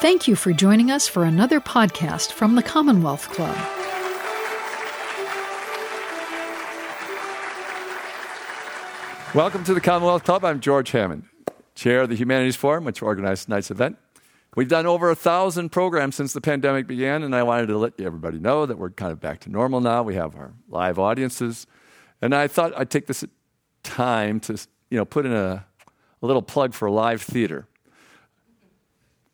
Thank you for joining us for another podcast from the Commonwealth Club. Welcome to the Commonwealth Club. I'm George Hammond, chair of the Humanities Forum, which organized tonight's event. We've done over a thousand programs since the pandemic began, and I wanted to let everybody know that we're kind of back to normal now. We have our live audiences, and I thought I'd take this time to, you know, put in a, a little plug for live theater.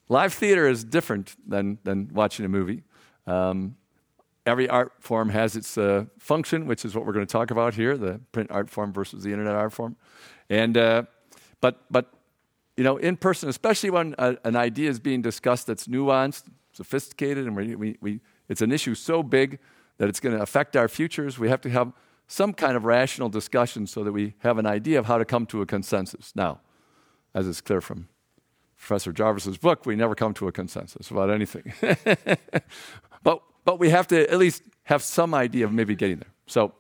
Live theater is different than, than watching a movie. Um, every art form has its uh, function, which is what we're going to talk about here the print art form versus the internet art form. And, uh, but, but, you know, in person, especially when a, an idea is being discussed that's nuanced, sophisticated, and we, we, we, it's an issue so big that it's going to affect our futures, we have to have some kind of rational discussion so that we have an idea of how to come to a consensus. Now, as is clear from Professor Jarvis's book, we never come to a consensus about anything. but but we have to at least have some idea of maybe getting there. So,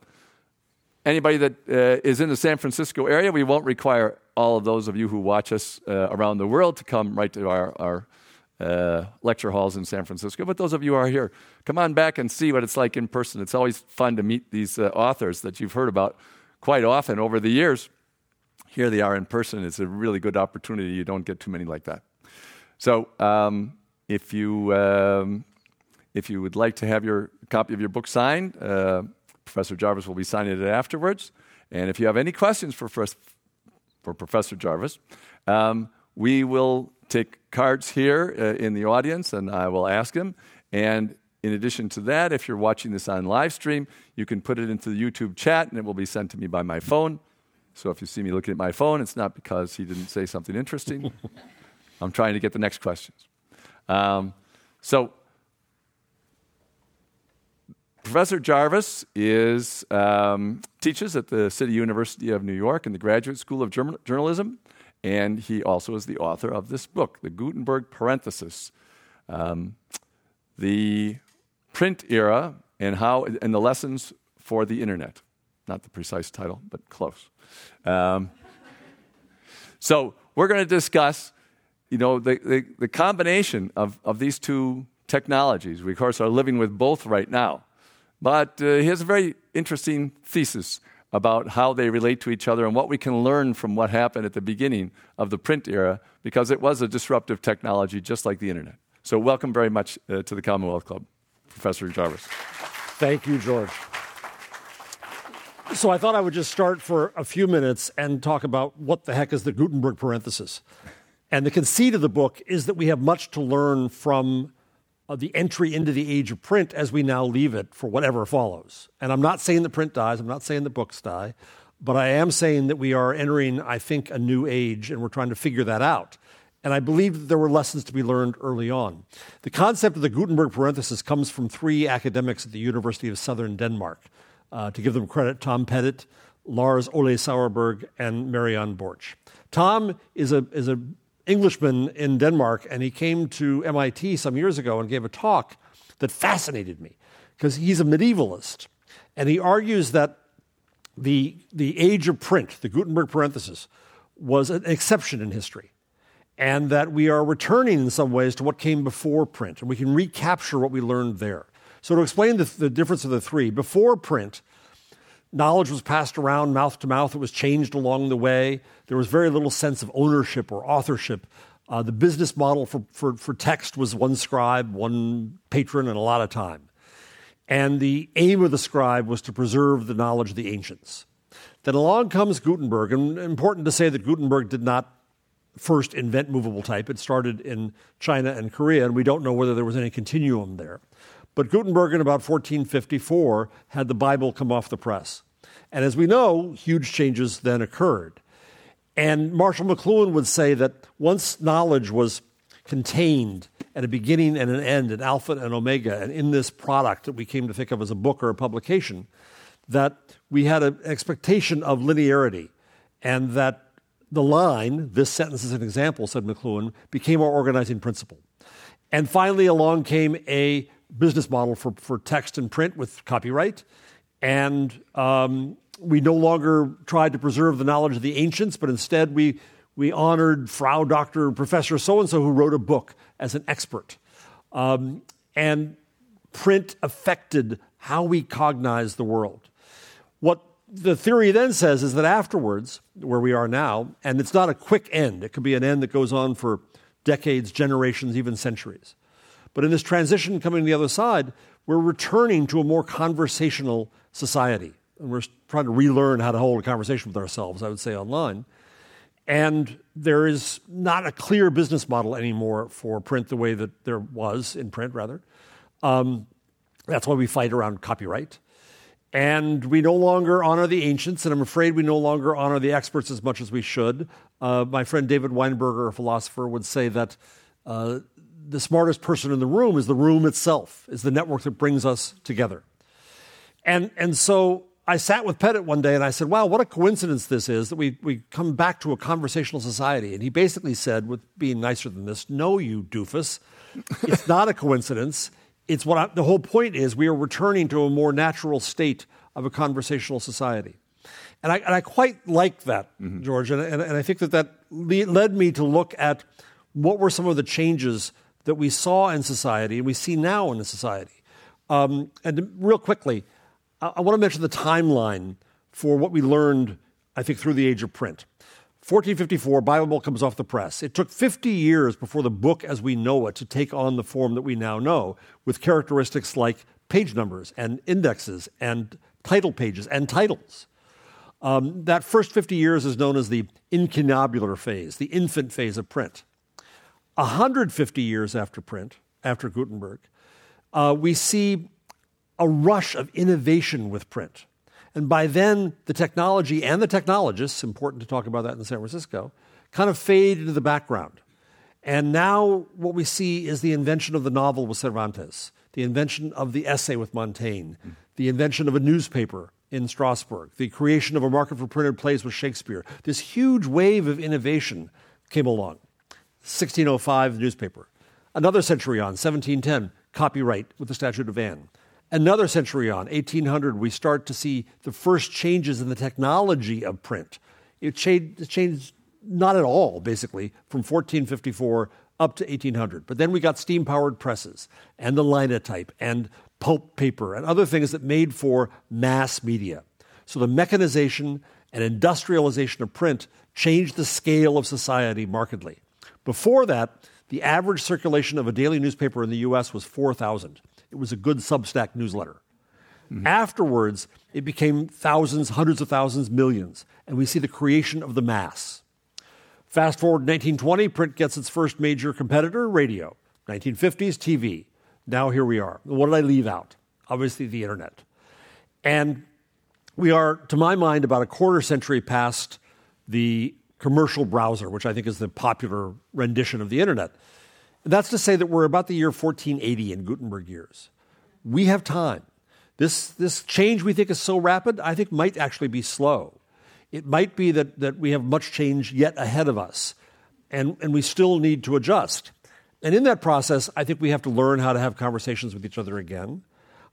anybody that uh, is in the San Francisco area, we won't require all of those of you who watch us uh, around the world to come right to our, our uh, lecture halls in San Francisco. But those of you who are here, come on back and see what it's like in person. It's always fun to meet these uh, authors that you've heard about quite often over the years. Here they are in person. It's a really good opportunity. You don't get too many like that. So, um, if you um, if you would like to have your copy of your book signed, uh, Professor Jarvis will be signing it afterwards. And if you have any questions for, for, Professor Jarvis, um, we will take cards here uh, in the audience and I will ask him. And in addition to that, if you're watching this on live stream, you can put it into the YouTube chat and it will be sent to me by my phone. So if you see me looking at my phone, it's not because he didn't say something interesting. I'm trying to get the next questions. Um, so Professor Jarvis is, um, teaches at the City University of New York in the Graduate School of Journalism, and he also is the author of this book, The Gutenberg Parenthesis, um, the print era and how and the lessons for the internet. Not the precise title, but close. Um, so we're going to discuss, you know, the, the, the combination of, of these two technologies. We, of course, are living with both right now. But uh, he has a very interesting thesis about how they relate to each other and what we can learn from what happened at the beginning of the print era, because it was a disruptive technology just like the internet. So, welcome very much uh, to the Commonwealth Club, Professor Jarvis. Thank you, George. So, I thought I would just start for a few minutes and talk about what the heck is the Gutenberg parenthesis. And the conceit of the book is that we have much to learn from uh, the entry into the age of print as we now leave it for whatever follows. And I'm not saying the print dies, I'm not saying the books die, but I am saying that we are entering, I think, a new age and we're trying to figure that out. And I believe that there were lessons to be learned early on. The concept of the Gutenberg parenthesis comes from three academics at the University of Southern Denmark. Uh, to give them credit, Tom Pettitt, Lars Ole Sauerberg, and Marianne Borch. Tom is a, is a Englishman in Denmark, and he came to MIT some years ago and gave a talk that fascinated me because he's a medievalist. And he argues that the, the age of print, the Gutenberg parenthesis, was an exception in history. And that we are returning in some ways to what came before print, and we can recapture what we learned there. So, to explain the, the difference of the three, before print, knowledge was passed around mouth to mouth. It was changed along the way. There was very little sense of ownership or authorship. Uh, the business model for, for, for text was one scribe, one patron, and a lot of time. And the aim of the scribe was to preserve the knowledge of the ancients. Then along comes Gutenberg, and important to say that Gutenberg did not first invent movable type. It started in China and Korea, and we don't know whether there was any continuum there. But Gutenberg in about 1454 had the Bible come off the press. And as we know, huge changes then occurred. And Marshall McLuhan would say that once knowledge was contained at a beginning and an end, an alpha and omega, and in this product that we came to think of as a book or a publication, that we had an expectation of linearity and that the line, this sentence is an example, said McLuhan, became our organizing principle. And finally, along came a business model for, for text and print with copyright. And um, we no longer tried to preserve the knowledge of the ancients, but instead we, we honored Frau Dr. Professor so and so who wrote a book as an expert. Um, and print affected how we cognize the world. What the theory then says is that afterwards, where we are now, and it's not a quick end, it could be an end that goes on for decades, generations, even centuries. But in this transition coming to the other side, we're returning to a more conversational society. And we're trying to relearn how to hold a conversation with ourselves, I would say, online. And there is not a clear business model anymore for print the way that there was in print, rather. Um, that's why we fight around copyright. And we no longer honor the ancients, and I'm afraid we no longer honor the experts as much as we should. Uh, my friend David Weinberger, a philosopher, would say that uh, the smartest person in the room is the room itself, is the network that brings us together. And, and so I sat with Pettitt one day and I said, wow, what a coincidence this is that we, we come back to a conversational society. And he basically said, with being nicer than this, no, you doofus. It's not a coincidence. It's what I, the whole point is we are returning to a more natural state of a conversational society. And I, and I quite like that, mm-hmm. George. And, and, and I think that that led me to look at what were some of the changes that we saw in society and we see now in the society. Um, and real quickly, I, I want to mention the timeline for what we learned, I think, through the age of print. 1454, Bible comes off the press. It took 50 years before the book as we know it to take on the form that we now know, with characteristics like page numbers and indexes and title pages and titles. Um, that first 50 years is known as the incunabular phase, the infant phase of print. 150 years after print, after Gutenberg, uh, we see a rush of innovation with print. And by then, the technology and the technologists, important to talk about that in San Francisco, kind of fade into the background. And now what we see is the invention of the novel with Cervantes, the invention of the essay with Montaigne, the invention of a newspaper in Strasbourg, the creation of a market for printed plays with Shakespeare. This huge wave of innovation came along. 1605, the newspaper. Another century on, 1710, copyright with the Statute of Anne. Another century on, 1800, we start to see the first changes in the technology of print. It changed, changed not at all, basically, from 1454 up to 1800. But then we got steam powered presses and the linotype and pulp paper and other things that made for mass media. So the mechanization and industrialization of print changed the scale of society markedly. Before that, the average circulation of a daily newspaper in the US was 4,000. It was a good Substack newsletter. Mm-hmm. Afterwards, it became thousands, hundreds of thousands, millions, and we see the creation of the mass. Fast forward 1920, print gets its first major competitor, radio. 1950s, TV. Now here we are. What did I leave out? Obviously, the internet. And we are, to my mind, about a quarter century past the commercial browser, which I think is the popular rendition of the internet. That's to say that we're about the year 1480 in Gutenberg years. We have time. This, this change we think is so rapid, I think might actually be slow. It might be that, that we have much change yet ahead of us, and, and we still need to adjust. And in that process, I think we have to learn how to have conversations with each other again.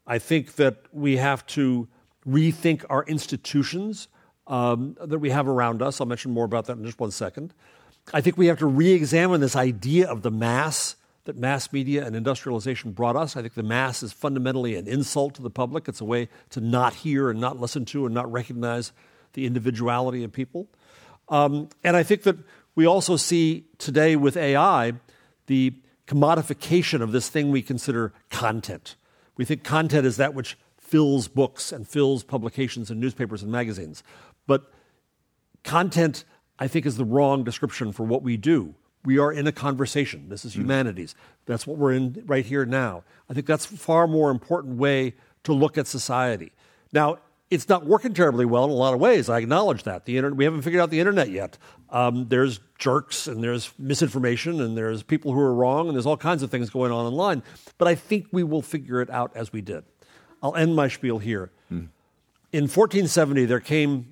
I think that we have to rethink our institutions um, that we have around us. I'll mention more about that in just one second. I think we have to re examine this idea of the mass that mass media and industrialization brought us. I think the mass is fundamentally an insult to the public. It's a way to not hear and not listen to and not recognize the individuality of people. Um, and I think that we also see today with AI the commodification of this thing we consider content. We think content is that which fills books and fills publications and newspapers and magazines. But content, I think, is the wrong description for what we do. We are in a conversation. This is hmm. humanities. That's what we're in right here now. I think that's a far more important way to look at society. Now, it's not working terribly well in a lot of ways. I acknowledge that. The internet, we haven't figured out the internet yet. Um, there's jerks and there's misinformation and there's people who are wrong and there's all kinds of things going on online. But I think we will figure it out as we did. I'll end my spiel here. Mm. In 1470, there came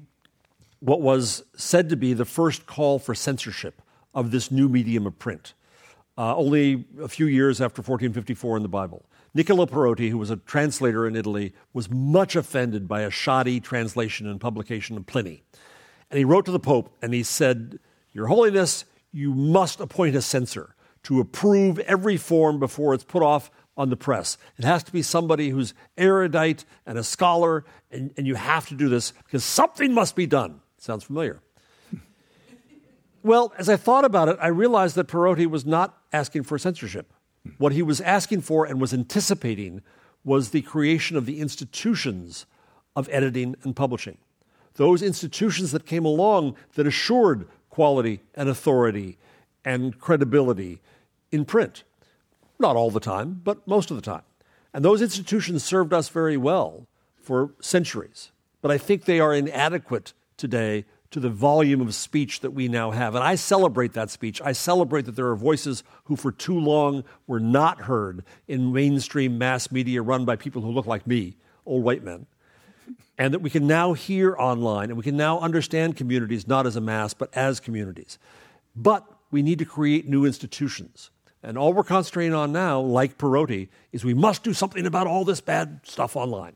what was said to be the first call for censorship of this new medium of print, uh, only a few years after 1454 in the Bible. Niccolo Perotti, who was a translator in Italy, was much offended by a shoddy translation and publication of Pliny. And he wrote to the Pope and he said, Your Holiness, you must appoint a censor to approve every form before it's put off on the press. It has to be somebody who's erudite and a scholar, and, and you have to do this because something must be done. Sounds familiar. well, as I thought about it, I realized that Perotti was not asking for censorship. What he was asking for and was anticipating was the creation of the institutions of editing and publishing. Those institutions that came along that assured quality and authority and credibility in print. Not all the time, but most of the time. And those institutions served us very well for centuries. But I think they are inadequate today to the volume of speech that we now have. And I celebrate that speech. I celebrate that there are voices who, for too long, were not heard in mainstream mass media run by people who look like me, old white men. And that we can now hear online and we can now understand communities not as a mass, but as communities. But we need to create new institutions. And all we're concentrating on now, like Perotti, is we must do something about all this bad stuff online.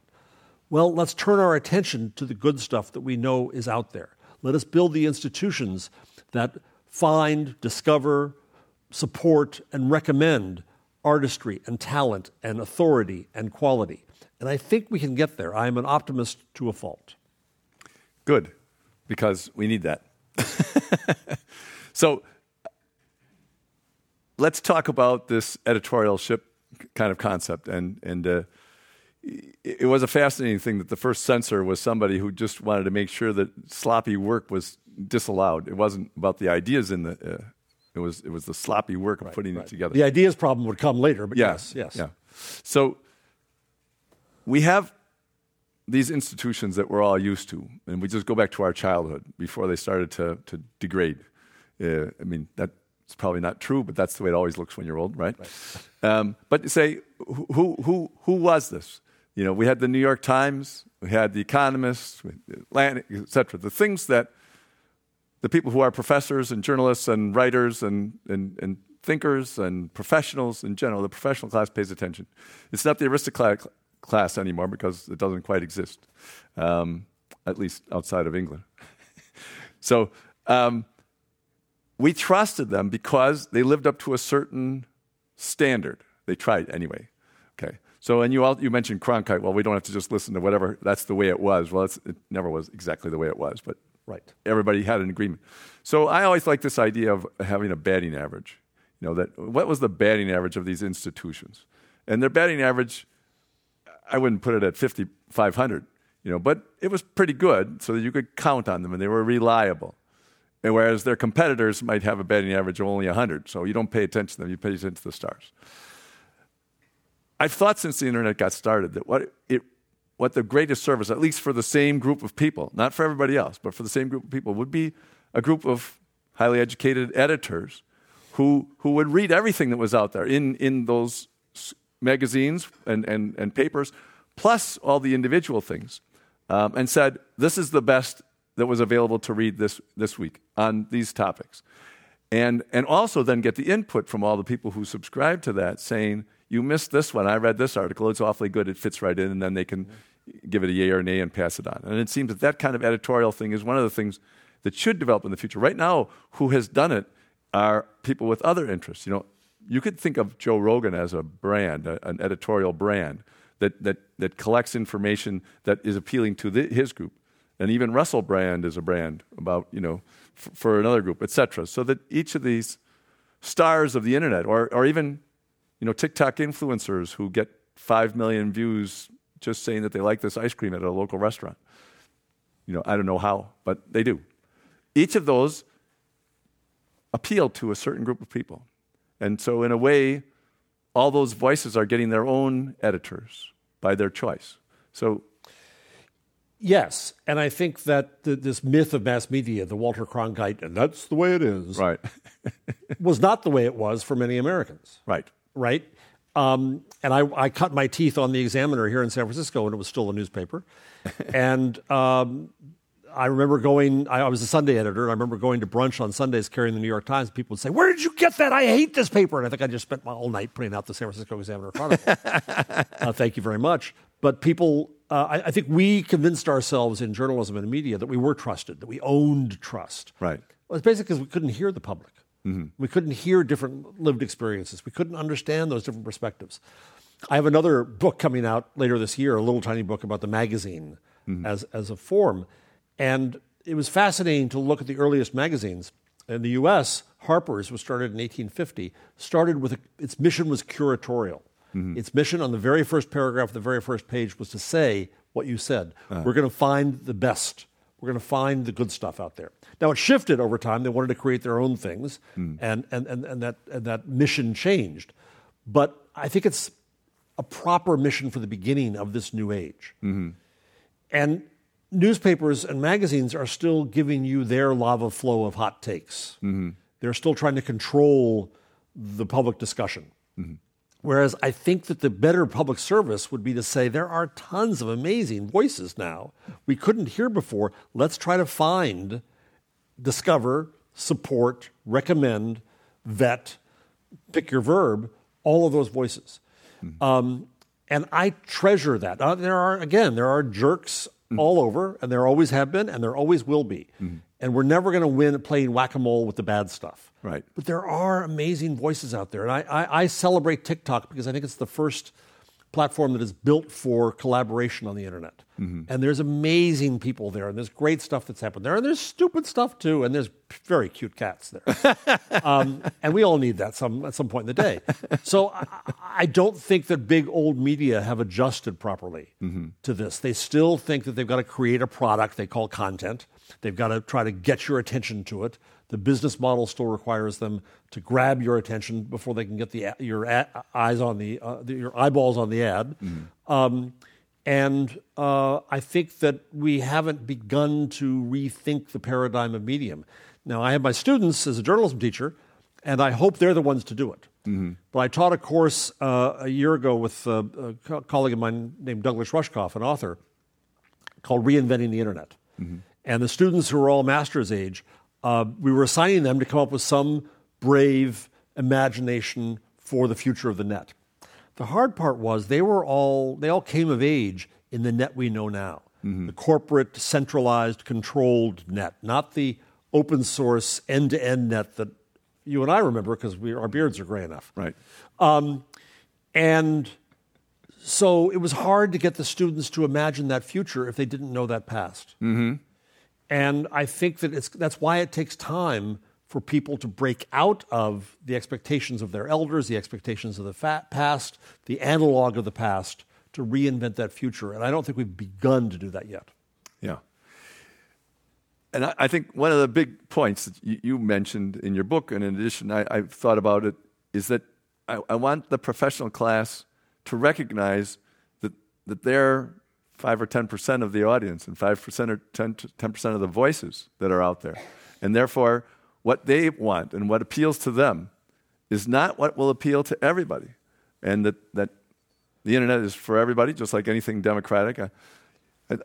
Well, let's turn our attention to the good stuff that we know is out there. Let us build the institutions that find, discover, support, and recommend artistry and talent and authority and quality. And I think we can get there. I am an optimist to a fault. Good, because we need that. so, let's talk about this editorialship kind of concept. And, and uh, it was a fascinating thing that the first censor was somebody who just wanted to make sure that sloppy work was disallowed. It wasn't about the ideas in the. Uh, it was it was the sloppy work of right, putting right. it together. The ideas problem would come later, but yes, yes, yeah. So we have these institutions that we're all used to, and we just go back to our childhood before they started to to degrade. Uh, I mean that it's probably not true, but that's the way it always looks when you're old, right? right. Um, but say, who, who, who was this? You know, we had the New York Times, we had the Economist, Atlantic, cetera. The things that the people who are professors and journalists and writers and, and, and thinkers and professionals in general, the professional class pays attention. It's not the aristocratic class anymore because it doesn't quite exist, um, at least outside of England. so, um, we trusted them because they lived up to a certain standard. They tried anyway. So, and you all, you mentioned Cronkite. Well, we don't have to just listen to whatever. That's the way it was. Well, it never was exactly the way it was, but right. Everybody had an agreement. So, I always like this idea of having a batting average. You know that what was the batting average of these institutions, and their batting average, I wouldn't put it at 5,500. You know, but it was pretty good, so that you could count on them, and they were reliable. And whereas their competitors might have a batting average of only 100. So you don't pay attention to them, you pay attention to the stars. I've thought since the internet got started that what, it, what the greatest service, at least for the same group of people, not for everybody else, but for the same group of people, would be a group of highly educated editors who, who would read everything that was out there in, in those magazines and, and, and papers, plus all the individual things, um, and said, This is the best that was available to read this, this week on these topics. And, and also then get the input from all the people who subscribe to that saying, you missed this one. I read this article. It's awfully good. It fits right in. And then they can mm-hmm. give it a yay or nay and pass it on. And it seems that that kind of editorial thing is one of the things that should develop in the future. Right now, who has done it are people with other interests. You know, you could think of Joe Rogan as a brand, a, an editorial brand that, that, that collects information that is appealing to the, his group and even Russell Brand is a brand about you know f- for another group, etc. So that each of these stars of the internet, or or even you know TikTok influencers who get five million views just saying that they like this ice cream at a local restaurant. You know, I don't know how, but they do. Each of those appeal to a certain group of people. And so, in a way, all those voices are getting their own editors by their choice. So, Yes, and I think that the, this myth of mass media, the Walter Cronkite, and that's the way it is, right, was not the way it was for many Americans. Right, right. Um, and I, I, cut my teeth on the Examiner here in San Francisco when it was still a newspaper, and um, I remember going. I, I, was a Sunday editor, and I remember going to brunch on Sundays carrying the New York Times. People would say, "Where did you get that? I hate this paper." And I think I just spent my whole night putting out the San Francisco Examiner Chronicle. uh, thank you very much. But people uh, I, I, think we convinced ourselves in journalism and media that we were trusted, that we owned trust. Right. Well, it's basically because we couldn't hear the public. Mm-hmm. We couldn't hear different lived experiences. We couldn't understand those different perspectives. I have another book coming out later this year, a little tiny book about the magazine mm-hmm. as, as a form. And it was fascinating to look at the earliest magazines. In the US, Harper's was started in 1850, started with a, its mission was curatorial. Mm-hmm. Its mission on the very first paragraph, the very first page, was to say what you said. Uh-huh. We're going to find the best. We're going to find the good stuff out there. Now it shifted over time. They wanted to create their own things, hmm. and, and, and, and, that, and that mission changed. But I think it's a proper mission for the beginning of this new age. Mm-hmm. And newspapers and magazines are still giving you their lava flow of hot takes. Mm-hmm. They're still trying to control the public discussion. Mm-hmm. Whereas I think that the better public service would be to say there are tons of amazing voices now we couldn't hear before. Let's try to find, discover, support, recommend, vet, pick your verb, all of those voices. Um, and I treasure that. Uh, there are, again, there are jerks all over, and there always have been, and there always will be. And we're never going to win at playing whack a mole with the bad stuff. Right. But there are amazing voices out there. And I, I, I celebrate TikTok because I think it's the first platform that is built for collaboration on the internet. And there's amazing people there, and there's great stuff that's happened there. And there's stupid stuff too, and there's very cute cats there. um, and we all need that some, at some point in the day. So I, I don't think that big old media have adjusted properly to this. They still think that they've got to create a product they call content. They've got to try to get your attention to it. The business model still requires them to grab your attention before they can get the your eyes on the, uh, the your eyeballs on the ad. Um, and uh, I think that we haven't begun to rethink the paradigm of medium. Now, I have my students as a journalism teacher, and I hope they're the ones to do it. But I taught a course uh, a year ago with uh, a co- colleague of mine named Douglas Rushkoff, an author, called Reinventing the Internet. And the students who were all master's age, uh, we were assigning them to come up with some brave imagination for the future of the net. The hard part was they were all they all came of age in the net we know now, the corporate, centralized, controlled net, not the open source end-to-end net that you and I remember because our beards are gray enough. Right. And so it was hard to get the students to imagine that future if they didn't know that past. Mm-hmm. And I think that it's, that's why it takes time for people to break out of the expectations of their elders, the expectations of the past, the analog of the past, to reinvent that future. And I don't think we've begun to do that yet. Yeah. And I, I think one of the big points that you, you mentioned in your book, and in addition, I, I've thought about it, is that I, I want the professional class to recognize that, that they're 5 or 10% of the audience and 5% or 10, 10% of the voices that are out there. And therefore, what they want and what appeals to them is not what will appeal to everybody. And that, that the internet is for everybody, just like anything democratic. I, I,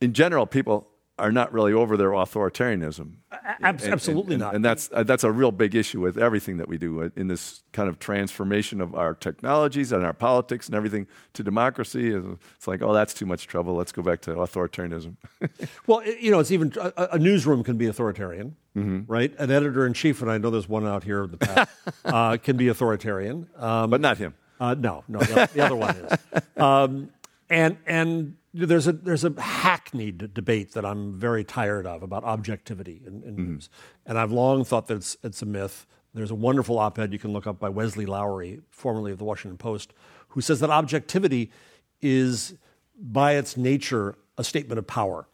in general, people are not really over their authoritarianism. Abs- And- absolutely and, not. And that's uh, that's a real big issue with everything that we do uh, in this kind of transformation of our technologies and our politics and everything to democracy. It's like, oh, that's too much trouble. Let's go back to authoritarianism. Well, you know, it's even a, a newsroom can be authoritarian, right? An editor in chief, and I know there's one out here in the past, uh, can be authoritarian. Um, but not him. Uh, no, no, the, the other one is. Um, and and there's a there's a hackneyed debate that I'm very tired of about objectivity in, in mm-hmm. news, and I've long thought that it's it's a myth. There's a wonderful op-ed you can look up by Wesley Lowery, formerly of the Washington Post, who says that objectivity is by its nature a statement of power.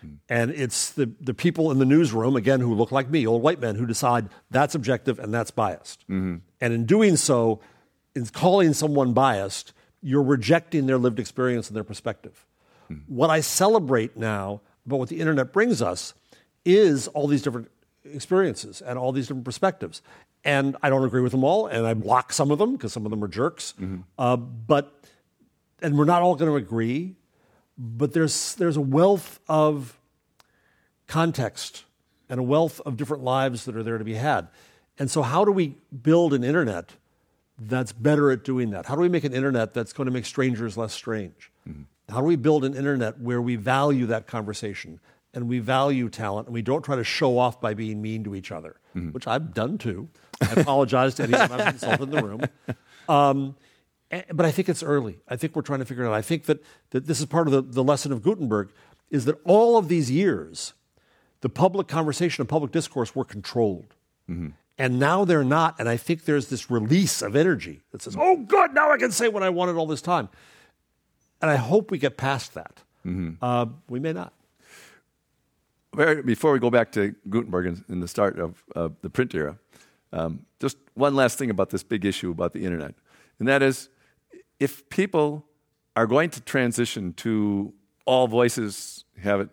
Hmm. And it's the, the people in the newsroom, again, who look like me, old white men, who decide that's objective and that's biased. Mm-hmm. And in doing so, in calling someone biased, you're rejecting their lived experience and their perspective. Mm-hmm. What I celebrate now about what the internet brings us is all these different experiences and all these different perspectives. And I don't agree with them all, and I block some of them because some of them are jerks. Mm-hmm. Uh, but and we're not all going to agree, but there's there's a wealth of context and a wealth of different lives that are there to be had. And so, how do we build an internet that's better at doing that? How do we make an internet that's going to make strangers less strange? Mm-hmm. How do we build an internet where we value that conversation and we value talent and we don't try to show off by being mean to each other, mm-hmm. which I've done too. I apologize to anyone I've insulted in the room. Um, eh, but I think it's early. I think we're trying to figure it out. I think that, that this is part of the, the lesson of Gutenberg is that all of these years, the public conversation and public discourse were controlled. Mm-hmm. And now they're not. And I think there's this release of energy that says, oh, good, now I can say what I wanted all this time. And I hope we get past that. Uh, we may not. Before we go back to Gutenberg and, and the start of the print era, um, just one last thing about this big issue about the internet. And that is, if people are going to transition to all voices have it,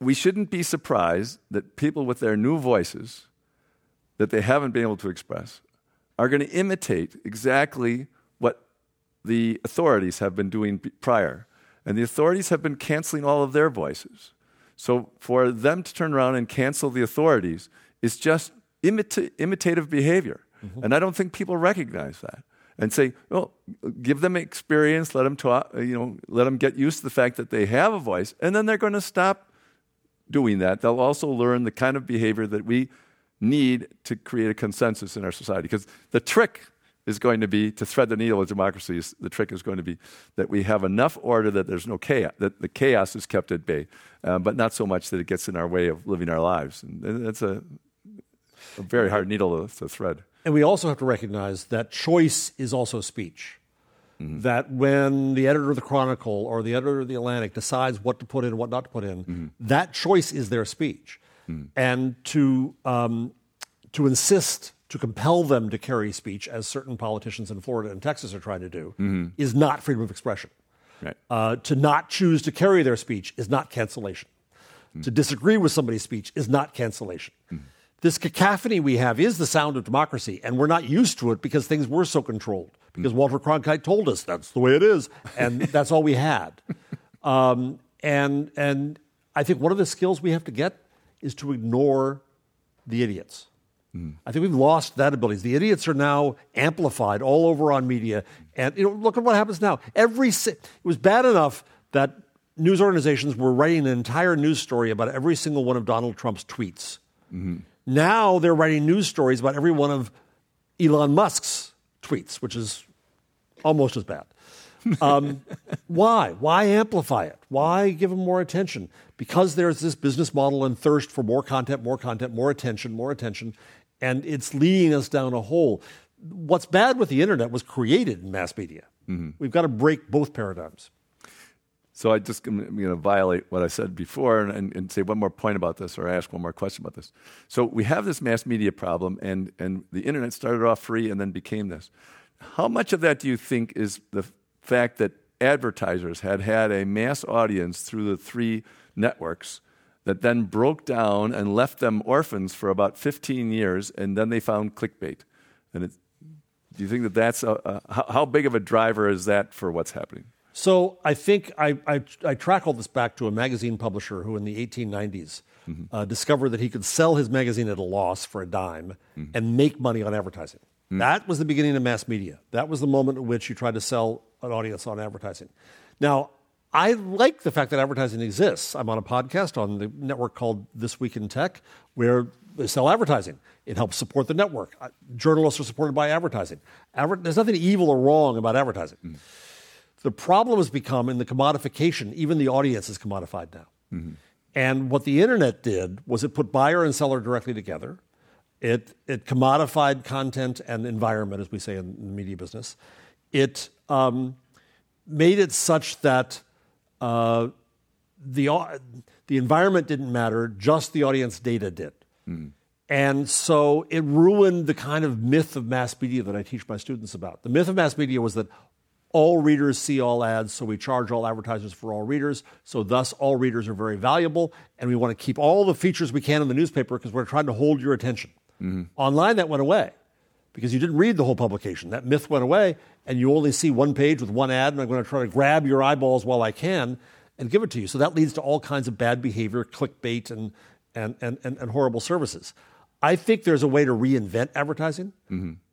we shouldn't be surprised that people with their new voices that they haven't been able to express are going to imitate exactly the authorities have been doing prior. And the authorities have been canceling all of their voices. So for them to turn around and cancel the authorities is just imita- imitative behavior. Mm-hmm. And I don't think people recognize that and say, well, give them experience, let them talk, you know, let them get used to the fact that they have a voice, and then they're going to stop doing that. They'll also learn the kind of behavior that we need to create a consensus in our society. Because the trick is going to be to thread the needle of democracy. is- The trick is going to be that we have enough order that there's no chaos, that the chaos is kept at bay, uh, but not so much that it gets in our way of living our lives. And that's a, a very hard needle to, to thread. And we also have to recognize that choice is also speech. That when the editor of the Chronicle or the editor of the Atlantic decides what to put in and what not to put in, that choice is their speech. And to, um, to insist, to compel them to carry speech, as certain politicians in Florida and Texas are trying to do, is not freedom of expression. Right. Uh, to not choose to carry their speech is not cancellation. To disagree with somebody's speech is not cancellation. This cacophony we have is the sound of democracy, and we're not used to it because things were so controlled. Because Walter Cronkite told us that's the way it is, and that's all we had. Um, and and I think one of the skills we have to get is to ignore the idiots. I think we've lost that ability. The idiots are now amplified all over on media, and you know, look at what happens now. Every si- it was bad enough that news organizations were writing an entire news story about every single one of Donald Trump's tweets. Now they're writing news stories about every one of Elon Musk's tweets, which is almost as bad. Um, why? Why amplify it? Why give them more attention? Because there's this business model and thirst for more content, more content, more attention, more attention, and it's leading us down a hole. What's bad with the internet was created in mass media. Mm-hmm. We've got to break both paradigms. So I just I'm going to violate what I said before and, and, and say one more point about this, or ask one more question about this. So we have this mass media problem, and and the internet started off free and then became this. How much of that do you think is the fact that advertisers had had a mass audience through the three networks that then broke down and left them orphans for about 15 years, and then they found clickbait? And it, do you think that that's a, a, how, how big of a driver is that for what's happening? So I think I, I, I track all this back to a magazine publisher who in the 1890s mm-hmm. uh, discovered that he could sell his magazine at a loss for a dime mm-hmm. and make money on advertising. Mm-hmm. That was the beginning of mass media. That was the moment at which you tried to sell an audience on advertising. Now, I like the fact that advertising exists. I'm on a podcast on the network called This Week in Tech, where they sell advertising. It helps support the network. Uh, Journalists are supported by advertising. Adver- There's nothing evil or wrong about advertising. The problem has become in the commodification, even the audience is commodified now. And what the internet did was it put buyer and seller directly together. It, it commodified content and environment, as we say in the media business. It um, made it such that uh, the, uh, the environment didn't matter, just the audience data did. Hmm. And so it ruined the kind of myth of mass media that I teach my students about. The myth of mass media was that all readers see all ads, so we charge all advertisers for all readers. So, thus, all readers are very valuable, and we want to keep all the features we can in the newspaper because we're trying to hold your attention. Mm-hmm. Online, that went away because you didn't read the whole publication. That myth went away, and you only see one page with one ad, and I'm going to try to grab your eyeballs while I can and give it to you. So, that leads to all kinds of bad behavior, clickbait, and, and, and, and, and horrible services. I think there's a way to reinvent advertising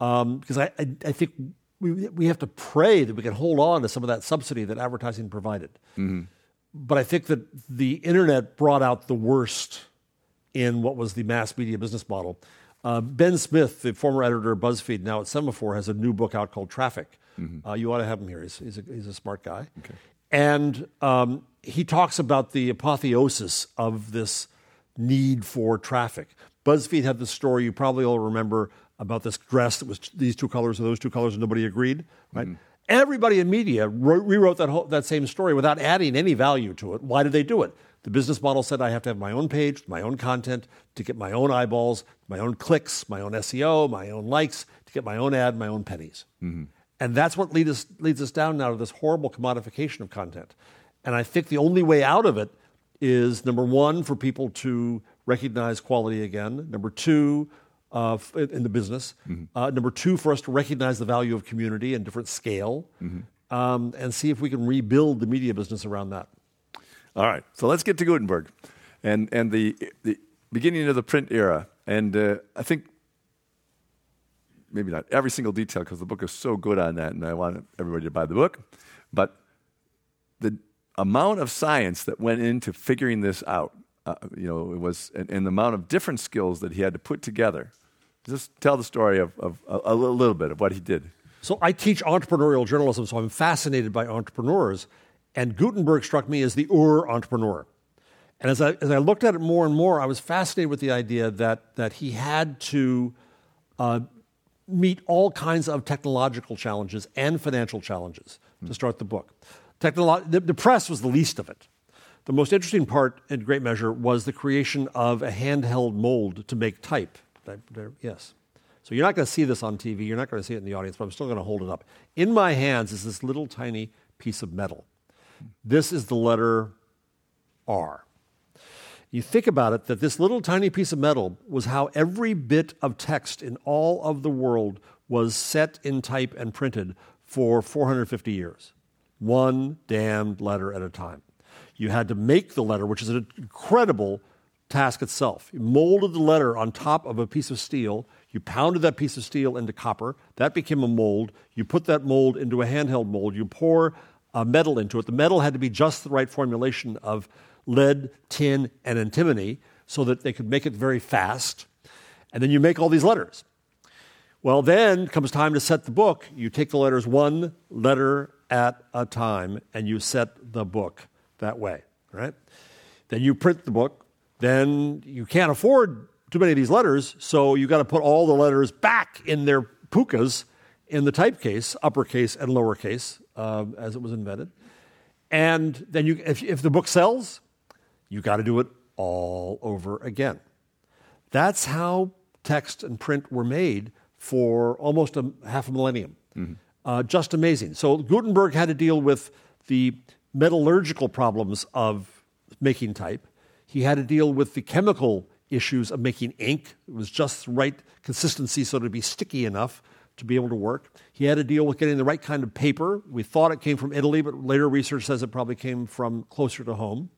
um, because I, I, I think we, we have to pray that we can hold on to some of that subsidy that advertising provided. but I think that the internet brought out the worst in what was the mass media business model. Uh, ben Smith, the former editor of BuzzFeed, now at Semafor, has a new book out called Traffic. Mm-hmm. Uh, you ought to have him here. He's, he's, a, he's a, smart guy. Okay. And um, he talks about the apotheosis of this need for traffic. BuzzFeed had the story you probably all remember about this dress that was these two colors or those two colors, and nobody agreed. Right? Mm-hmm. Everybody in media wrote, rewrote that, whole, that same story without adding any value to it. Why did they do it? The business model said I have to have my own page, my own content, to get my own eyeballs, my own clicks, my own SEO, my own likes, to get my own ad, my own pennies. Mm-hmm. And that's what lead us, leads us down now to this horrible commodification of content. And I think the only way out of it is number one, for people to recognize quality again. Number two, uh, in the business. Mm-hmm. Uh, number two, for us to recognize the value of community and different scale, mm-hmm. um, and see if we can rebuild the media business around that. All right, so let's get to Gutenberg and, and the, the beginning of the print era. And uh, I think maybe not every single detail because the book is so good on that, and I want everybody to buy the book. But the amount of science that went into figuring this out, uh, you know, it was, and, and, the amount of different skills that he had to put together. Just tell the story of, of a, a little bit of what he did. So I teach entrepreneurial journalism, so I'm fascinated by entrepreneurs. And Gutenberg struck me as the Ur entrepreneur. And as I, as I looked at it more and more, I was fascinated with the idea that, that he had to uh, meet all kinds of technological challenges and financial challenges mm. to start the book. Technolo- the, the press was the least of it. The most interesting part, in great measure, was the creation of a handheld mold to make type. Yes. So you're not going to see this on TV. You're not going to see it in the audience, but I'm still going to hold it up. In my hands is this little tiny piece of metal. This is the letter R. You think about it that this little tiny piece of metal was how every bit of text in all of the world was set in type and printed for 450 years. One damned letter at a time. You had to make the letter, which is an incredible task itself. You molded the letter on top of a piece of steel. You pounded that piece of steel into copper. That became a mold. You put that mold into a handheld mold. You pour uh, metal into it. The metal had to be just the right formulation of lead, tin, and antimony so that they could make it very fast. And then you make all these letters. Well, then comes time to set the book. You take the letters one letter at a time and you set the book that way, right? Then you print the book. Then you can't afford too many of these letters, so you got to put all the letters back in their pukas in the typecase, uppercase and lowercase, uh, as it was invented. And then you, if, if the book sells, you got to do it all over again. That's how text and print were made for almost a half a millennium. Mm-hmm. Uh, just amazing. So Gutenberg had to deal with the metallurgical problems of making type. He had to deal with the chemical issues of making ink. It was just the right consistency so to be sticky enough to be able to work. He had to deal with getting the right kind of paper. We thought it came from Italy, but later research says it probably came from closer to home.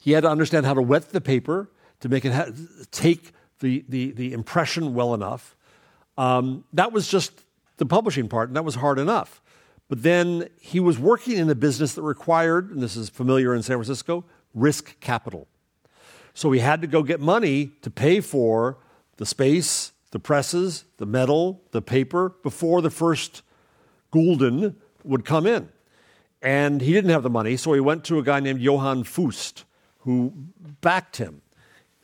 He had to understand how to wet the paper to make it ha- take the, the, the impression well enough. Um, that was just the publishing part, and that was hard enough. But then he was working in a business that required, and this is familiar in San Francisco, risk capital. So he had to go get money to pay for the space, the presses, the metal, the paper before the first gulden would come in. And he didn't have the money, so he went to a guy named Johann Fust, who backed him.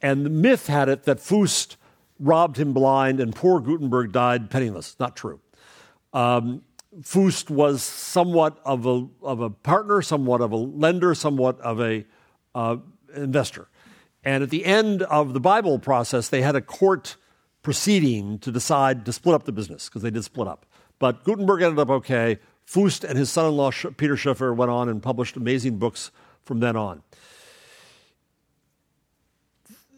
And the myth had it that Fust robbed him blind and poor Gutenberg died penniless. Not true. Um, Fust was somewhat of a, of a partner, somewhat of a lender, somewhat of a uh, investor. And at the end of the Bible process, they had a court proceeding to decide to split up the business because they did split up. But Gutenberg ended up okay. Fust and his son in law, Peter Schoeffer, went on and published amazing books from then on.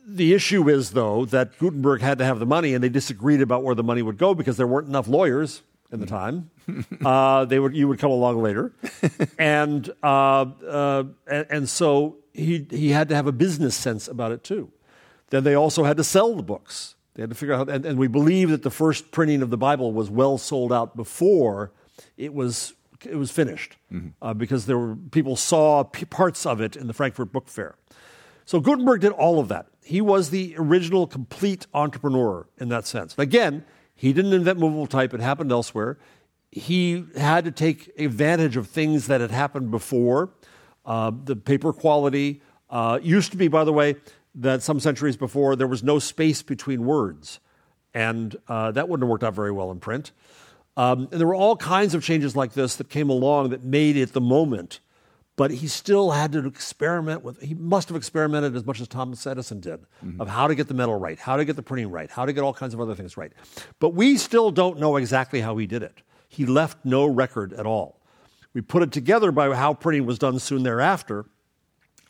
The issue is, though, that Gutenberg had to have the money, and they disagreed about where the money would go because there weren't enough lawyers in the time. uh, they would, you would come along later, and, uh, uh, and and so he he had to have a business sense about it too. Then they also had to sell the books. They had to figure out, and, and we believe that the first printing of the Bible was well sold out before it was it was finished uh, because there were people saw p- parts of it in the Frankfurt Book Fair. So Gutenberg did all of that. He was the original complete entrepreneur in that sense. Again, he didn't invent movable type, it happened elsewhere. He had to take advantage of things that had happened before. Uh, the paper quality uh, used to be, by the way, that some centuries before there was no space between words. And uh, that wouldn't have worked out very well in print. Um, and there were all kinds of changes like this that came along that made it the moment but he still had to experiment with he must have experimented as much as thomas edison did mm-hmm. of how to get the metal right how to get the printing right how to get all kinds of other things right. But we still don't know exactly how he did it. He left no record at all. We put it together by how printing was done soon thereafter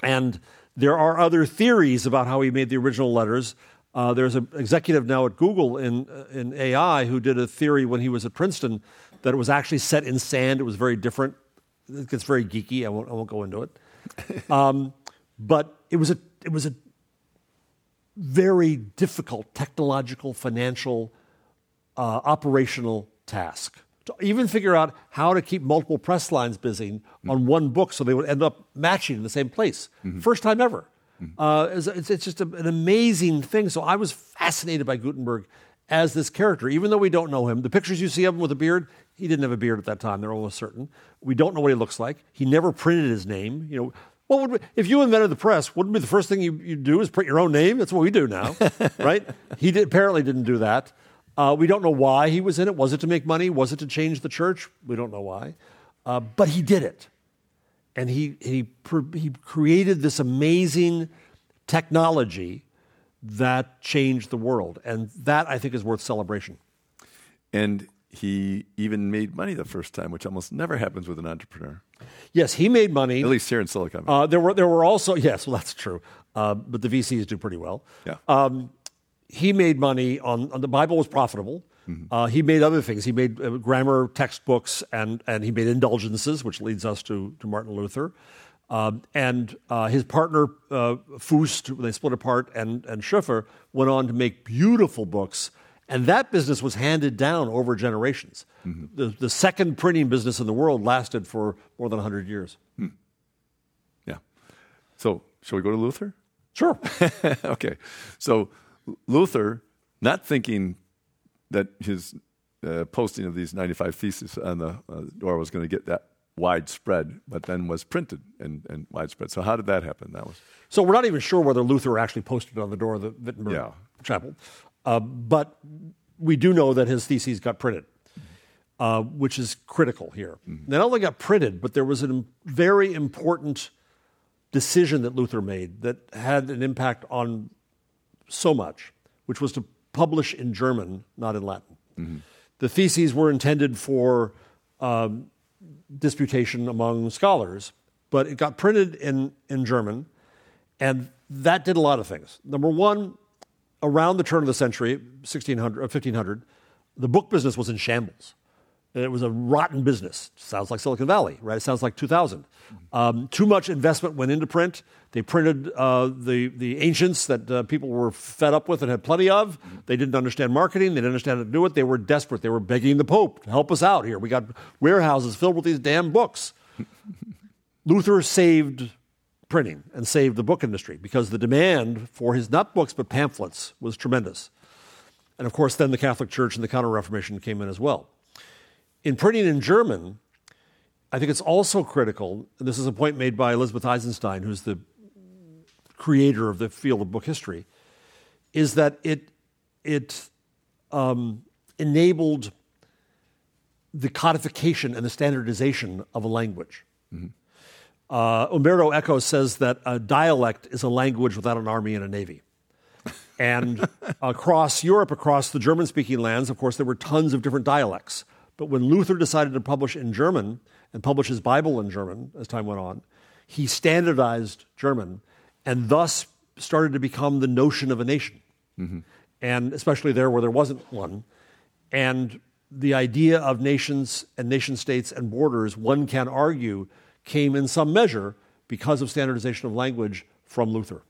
and there are other theories about how he made the original letters. Uh, there's an executive now at google in, uh, in ai who did a theory when he was at princeton that it was actually set in sand. It was very different it gets very geeky. I won't, I won't go into it. Um, but it was a it was a very difficult technological, financial, uh, operational task to even figure out how to keep multiple press lines busy mm-hmm. on one book so they would end up matching in the same place. Mm-hmm. First time ever. Mm-hmm. Uh, it's, it's, just a, an amazing thing. So I was fascinated by Gutenberg as this character, even though we don't know him. The pictures you see of him with a beard, he didn't have a beard at that time. They're almost certain. We don't know what he looks like. He never printed his name. You know, what would we, if you invented the press? Wouldn't be the first thing you you do is print your own name? That's what we do now, right? He did, apparently didn't do that. Uh, we don't know why he was in it. Was it to make money? Was it to change the church? We don't know why, uh, but he did it, and he he he created this amazing technology that changed the world, and that I think is worth celebration. And he even made money the first time, which almost never happens with an entrepreneur. Yes, he made money. At least here in Silicon Valley. Uh, there were there were also yes, well that's true, uh, but the VCs do pretty well. Yeah. Um, he made money on, on, the Bible was profitable. Mm-hmm. Uh, he made other things. He made uh, grammar textbooks and and he made indulgences, which leads us to to Martin Luther. Um, and uh, his partner uh, Fust, they split apart, and and Schoeffer went on to make beautiful books and that business was handed down over generations. Mm-hmm. The, the, second printing business in the world lasted for more than 100 years. Hmm. Yeah. So, shall we go to Luther? Sure. okay. So, Luther, not thinking that his uh, posting of these 95 theses on the uh, door was going to get that widespread, but then was printed and, and widespread. So, how did that happen? That was so we're not even sure whether Luther actually posted it on the door of the Wittenberg yeah. Chapel. Uh, but we do know that his theses got printed, uh, which is critical here. Mm-hmm. They not only got printed, but there was a very important decision that Luther made that had an impact on so much, which was to publish in German, not in Latin. Mm-hmm. The theses were intended for um, disputation among scholars, but it got printed in, in German, and that did a lot of things. Number one, around the turn of the century, 1600, 1500, uh, the book business was in shambles. It was a rotten business. Sounds like Silicon Valley, right? It sounds like 2000. Um, too much investment went into print. They printed uh, the, the ancients that uh, people were fed up with and had plenty of. They didn't understand marketing. They didn't understand how to do it. They were desperate. They were begging the Pope to help us out here. We got warehouses filled with these damn books. Luther saved printing and saved the book industry because the demand for his not books but pamphlets was tremendous. And of course, then the Catholic Church and the Counter Reformation came in as well. In printing in German, I think it's also critical, and this is a point made by Elizabeth Eisenstein, who's the creator of the field of book history, is that it, it um, enabled the codification and the standardization of a language. Mm-hmm. Uh, Umberto Eco says that a dialect is a language without an army and a navy. And across Europe, across the German speaking lands, of course, there were tons of different dialects. But when Luther decided to publish in German and publish his Bible in German as time went on, he standardized German and thus started to become the notion of a nation. Mm-hmm. And especially there where there wasn't one. And the idea of nations and nation states and borders, one can argue, came in some measure because of standardization of language from Luther.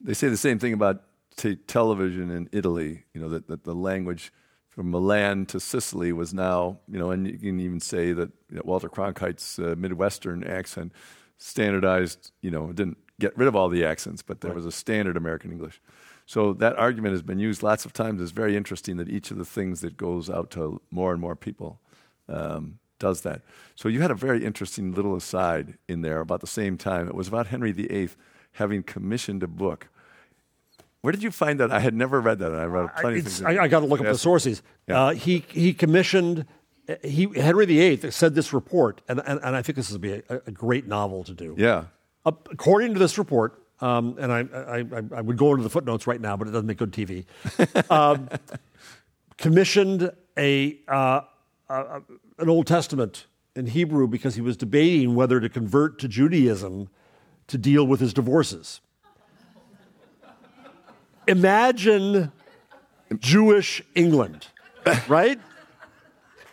They say the same thing about t- television in Italy, you know, that, that the language from Milan to Sicily was now, you know, and you can even say that you know, Walter Cronkite's uh, Midwestern accent standardized, you know, didn't get rid of all the accents, but there right. was a standard American English. So that argument has been used lots of times. It's very interesting that each of the things that goes out to more and more people um, does that. So you had a very interesting little aside in there about the same time. It was about Henry VIII having commissioned a book where did you find that? I had never read that. I read plenty of things. I, I got to look up the sources. Yeah. Uh, he he commissioned. He Henry VIII said this report, and, and, and I think this would be a, a, great novel to do. Yeah. Uh, according to this report, um, and I, I, I, would go into the footnotes right now, but it doesn't make good TV. um, commissioned a, uh, an Old Testament in Hebrew because he was debating whether to convert to Judaism to deal with his divorces imagine Jewish England, right?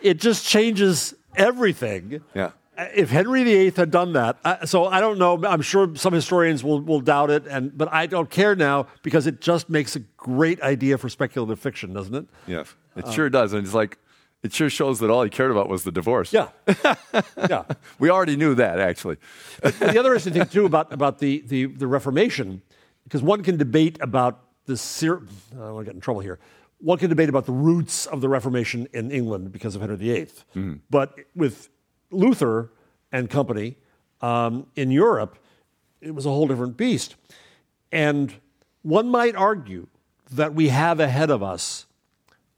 It just changes everything. Yeah. If Henry VIII had done that, uh, so I don't know. I'm sure some historians will, will doubt it, and but I don't care now because it just makes a great idea for speculative fiction, doesn't it? Yes, it uh, sure does, and it's like it sure shows that all he cared about was the divorce. Yeah, yeah. we already knew that actually. the other interesting thing too about about the the, the Reformation, because one can debate about the ser- I don't want to get in trouble here. One can debate about the roots of the Reformation in England because of Henry VIII. Mm-hmm. But with Luther and company um, in Europe, it was a whole different beast. And one might argue that we have ahead of us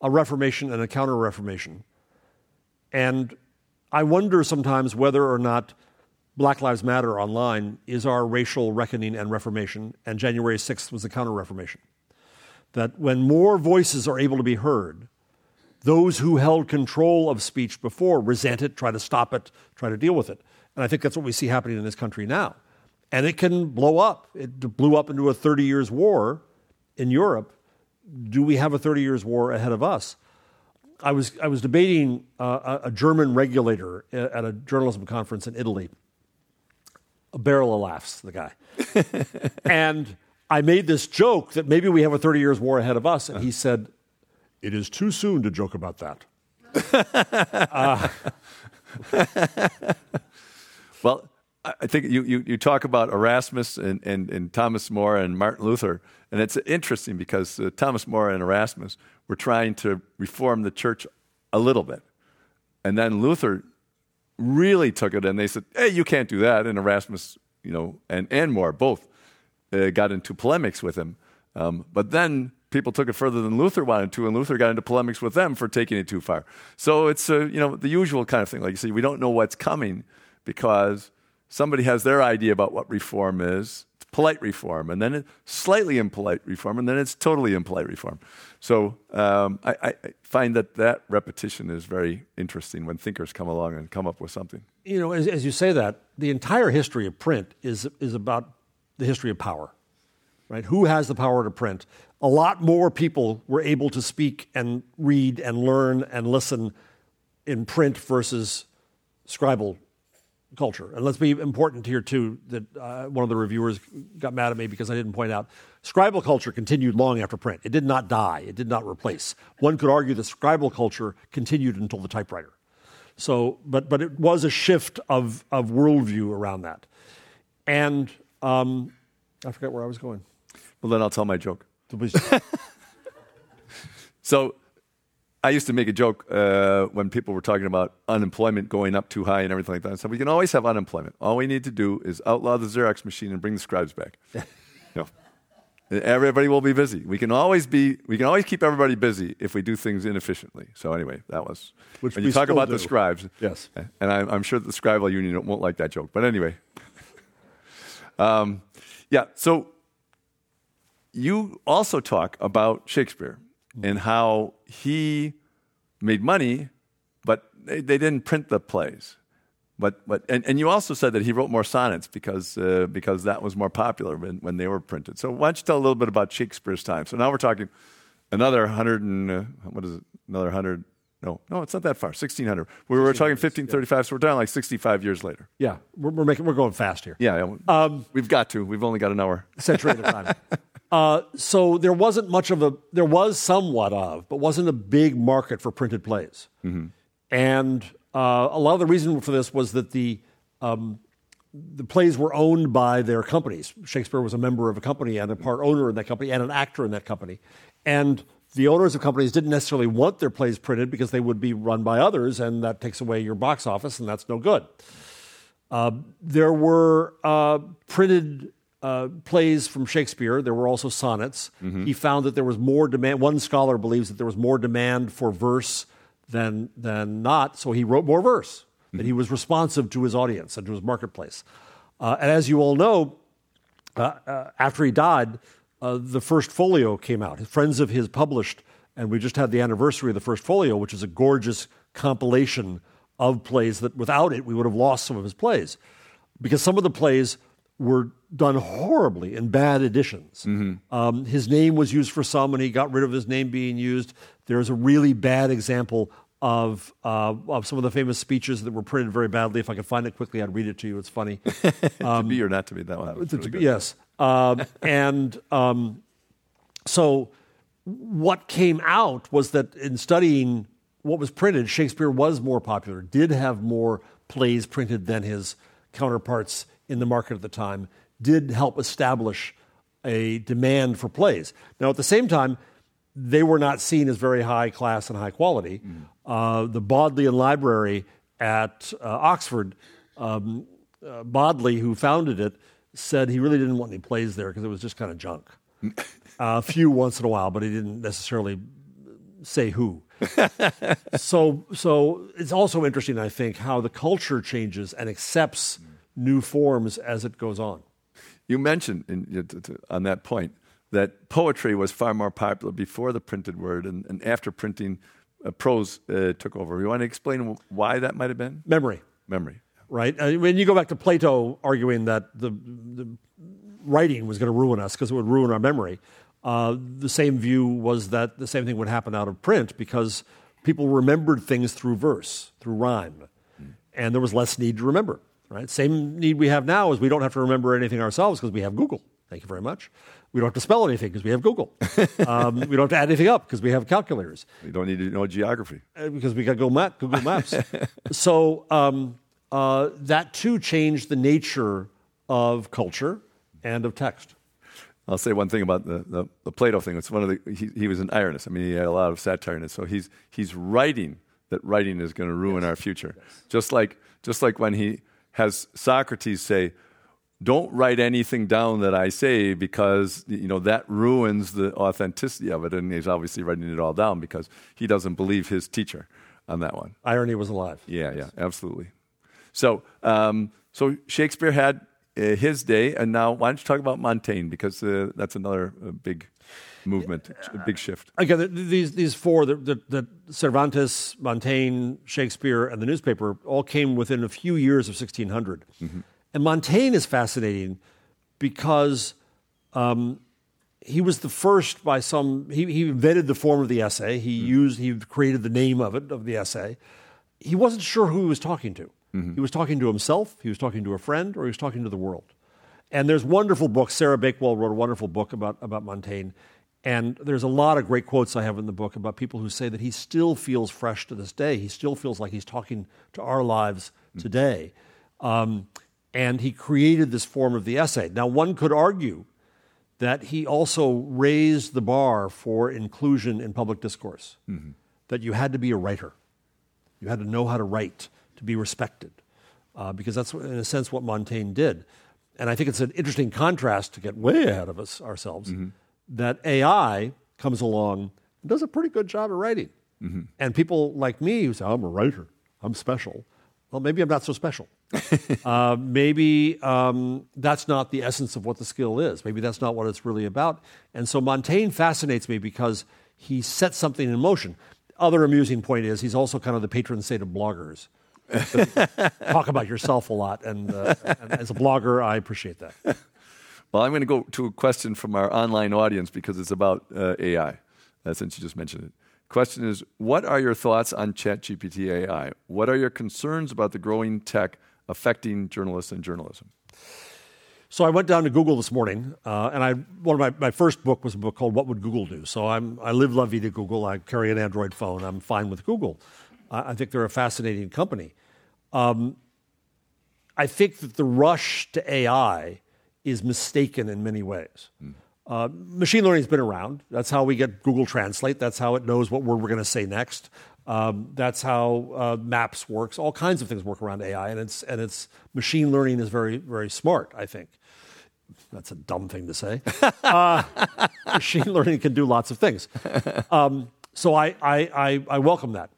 a Reformation and a Counter Reformation. And I wonder sometimes whether or not Black Lives Matter online is our racial reckoning and reformation, and January 6th was the Counter Reformation that when more voices are able to be heard, those who held control of speech before resent it, try to stop it, try to deal with it. And I think that's what we see happening in this country now. And it can blow up. It blew up into a 30 years war in Europe. Do we have a 30 years war ahead of us? I was, I was debating uh, a German regulator at a journalism conference in Italy. A barrel of laughs, the guy. and I made this joke that maybe we have a 30 years war ahead of us. And he said, It is too soon to joke about that. uh, well, I think you, you, you, talk about Erasmus and, and, and, Thomas More and Martin Luther, and it's interesting because uh, Thomas More and Erasmus were trying to reform the church a little bit. And then Luther really took it and they said, hey, you can't do that. And Erasmus, you know, and, and More both uh, got into polemics with him. Um, but then people took it further than Luther wanted to, and Luther got into polemics with them for taking it too far. So it's uh, you know the usual kind of thing. Like you say, we don't know what's coming because somebody has their idea about what reform is. It's polite reform, and then it's slightly impolite reform, and then it's totally impolite reform. So um, I, I, find that that repetition is very interesting when thinkers come along and come up with something. You know, as, as you say that, the entire history of print is is about the history of power, right? Who has the power to print? A lot more people were able to speak and read and learn and listen in print versus scribal culture. And let's be important here too that uh, one of the reviewers got mad at me because I didn't point out scribal culture continued long after print. It did not die. It did not replace. One could argue that scribal culture continued until the typewriter. So, but but it was a shift of of worldview around that, and um, I forget where I was going. Well, then I'll tell my joke. so, I used to make a joke uh, when people were talking about unemployment going up too high and everything like that. I said, we can always have unemployment. All we need to do is outlaw the Xerox machine and bring the scribes back. you know, everybody will be busy. We can always be. We can always keep everybody busy if we do things inefficiently. So anyway, that was. Which when you talk about do. the scribes, yes, and I'm, I'm sure the scribal union won't like that joke. But anyway, um, yeah, so you also talk about Shakespeare and how he made money, but they, they didn't print the plays. But, but, and, and you also said that he wrote more sonnets because, uh, because that was more popular when, when they were printed. So why don't you tell a little bit about Shakespeare's time? So now we're talking another 100 and, uh, what is it, another 100, no, no, it's not that far. 1600. We were talking 1535, so we're down like 65 years later. Yeah, we're, we're making we're going fast here. Yeah, um, we've got to. We've only got an hour. Century at a time. Uh, so there wasn't much of a, there was somewhat of, but wasn't a big market for printed plays. And uh, a lot of the reason for this was that the, um, the plays were owned by their companies. Shakespeare was a member of a company and a part owner in that company and an actor in that company. And the owners of companies didn't necessarily want their plays printed because they would be run by others, and that takes away your box office, and that's no good. Uh, there were uh, printed uh, plays from Shakespeare. There were also sonnets. He found that there was more demand. One scholar believes that there was more demand for verse than than not, so he wrote more verse. That he was responsive to his audience and to his marketplace. Uh, and as you all know, uh, uh, after he died, uh, the first folio came out. Friends of his published, and we just had the anniversary of the first folio, which is a gorgeous compilation of plays that without it we would have lost some of his plays, because some of the plays were done horribly in bad editions. Um, his name was used for some, and he got rid of his name being used. There's a really bad example of uh, of some of the famous speeches that were printed very badly. If I could find it quickly, I'd read it to you. It's funny. to be or not to be, that one. really good. Yes. Um, and um, so what came out was that in studying what was printed, Shakespeare was more popular, did have more plays printed than his counterparts in the market at the time, did help establish a demand for plays. Now, at the same time, they were not seen as very high class and high quality. Uh, the Bodleian Library at uh, Oxford, um, uh, Bodley, who founded it, said he really didn't want any plays there because it was just kind of junk. a few once in a while, but he didn't necessarily say who. so, so it's also interesting, I think, how the culture changes and accepts new forms as it goes on. You mentioned in, you know, to- to- on that point that poetry was far more popular before the printed word, and, and after printing, uh, prose uh, took over. You want to explain why that might have been? Memory. Memory. right? I mean, you go back to Plato arguing that the, the writing was going to ruin us because it would ruin our memory. Uh, the same view was that the same thing would happen out of print because people remembered things through verse, through rhyme, and there was less need to remember. Right? Same need we have now is we don't have to remember anything ourselves because we have Google. Thank you very much. We don't have to spell anything because we have Google. um, we don't have to add anything up because we have calculators We don't need to know geography. uh, because we got Google, Map, Google Maps. so um, uh, that too changed the nature of culture and of text. I'll say one thing about the, the, the Plato thing. It's one of the he, he was an ironist. I mean, he had a lot of satire in it. So he's he's writing that writing is going to ruin our future. Just like just like when he has Socrates say, "Don't write anything down that I say because you know that ruins the authenticity of it." And he's obviously writing it all down because he doesn't believe his teacher on that one. Irony was alive. Yeah, yeah, absolutely. So, um, so Shakespeare had uh, his day, and now why don't you talk about Montaigne because uh, that's another uh, big movement, a big shift. Again, these, these four, the, the, the Cervantes, Montaigne, Shakespeare, and the newspaper, all came within a few years of 1600. Mm-hmm. And Montaigne is fascinating because um, he was the first by some, he, he invented the form of the essay. He mm-hmm. used, he created the name of it, of the essay. He wasn't sure who he was talking to. Mm-hmm. He was talking to himself, he was talking to a friend, or he was talking to the world. And there's wonderful books. Sarah Bakewell wrote a wonderful book about, about Montaigne. And there's a lot of great quotes I have in the book about people who say that he still feels fresh to this day. He still feels like he's talking to our lives today. Um, and he created this form of the essay. Now, one could argue that he also raised the bar for inclusion in public discourse, that you had to be a writer. You had to know how to write to be respected, uh, because that's, in a sense, what Montaigne did. And I think it's an interesting contrast to get way ahead of us ourselves that AI comes along and does a pretty good job of writing. And people like me who say, I'm a writer, I'm special. Well, maybe I'm not so special. uh, maybe um, that's not the essence of what the skill is. Maybe that's not what it's really about. And so Montaigne fascinates me because he sets something in motion. Other amusing point is he's also kind of the patron saint of bloggers. Talk about yourself a lot, and, uh, and as a blogger, I appreciate that. Well, I'm going to go to a question from our online audience because it's about uh, AI, uh, since you just mentioned it. Question is What are your thoughts on ChatGPT AI? What are your concerns about the growing tech affecting journalists and journalism? So I went down to Google this morning, uh, and I one of my, my first book was a book called "What Would Google Do." So I'm I live la vida Google. I carry an Android phone. I'm fine with Google. I, I think they're a fascinating company. Um, I think that the rush to AI is mistaken in many ways. Mm. Uh, machine learning has been around. That's how we get Google Translate. That's how it knows what word we're going to say next. Um, that's how uh, Maps works. All kinds of things work around AI, and it's and it's machine learning is very very smart. I think that's a dumb thing to say. uh, machine learning can do lots of things. Um, so I, I, I, I, welcome that.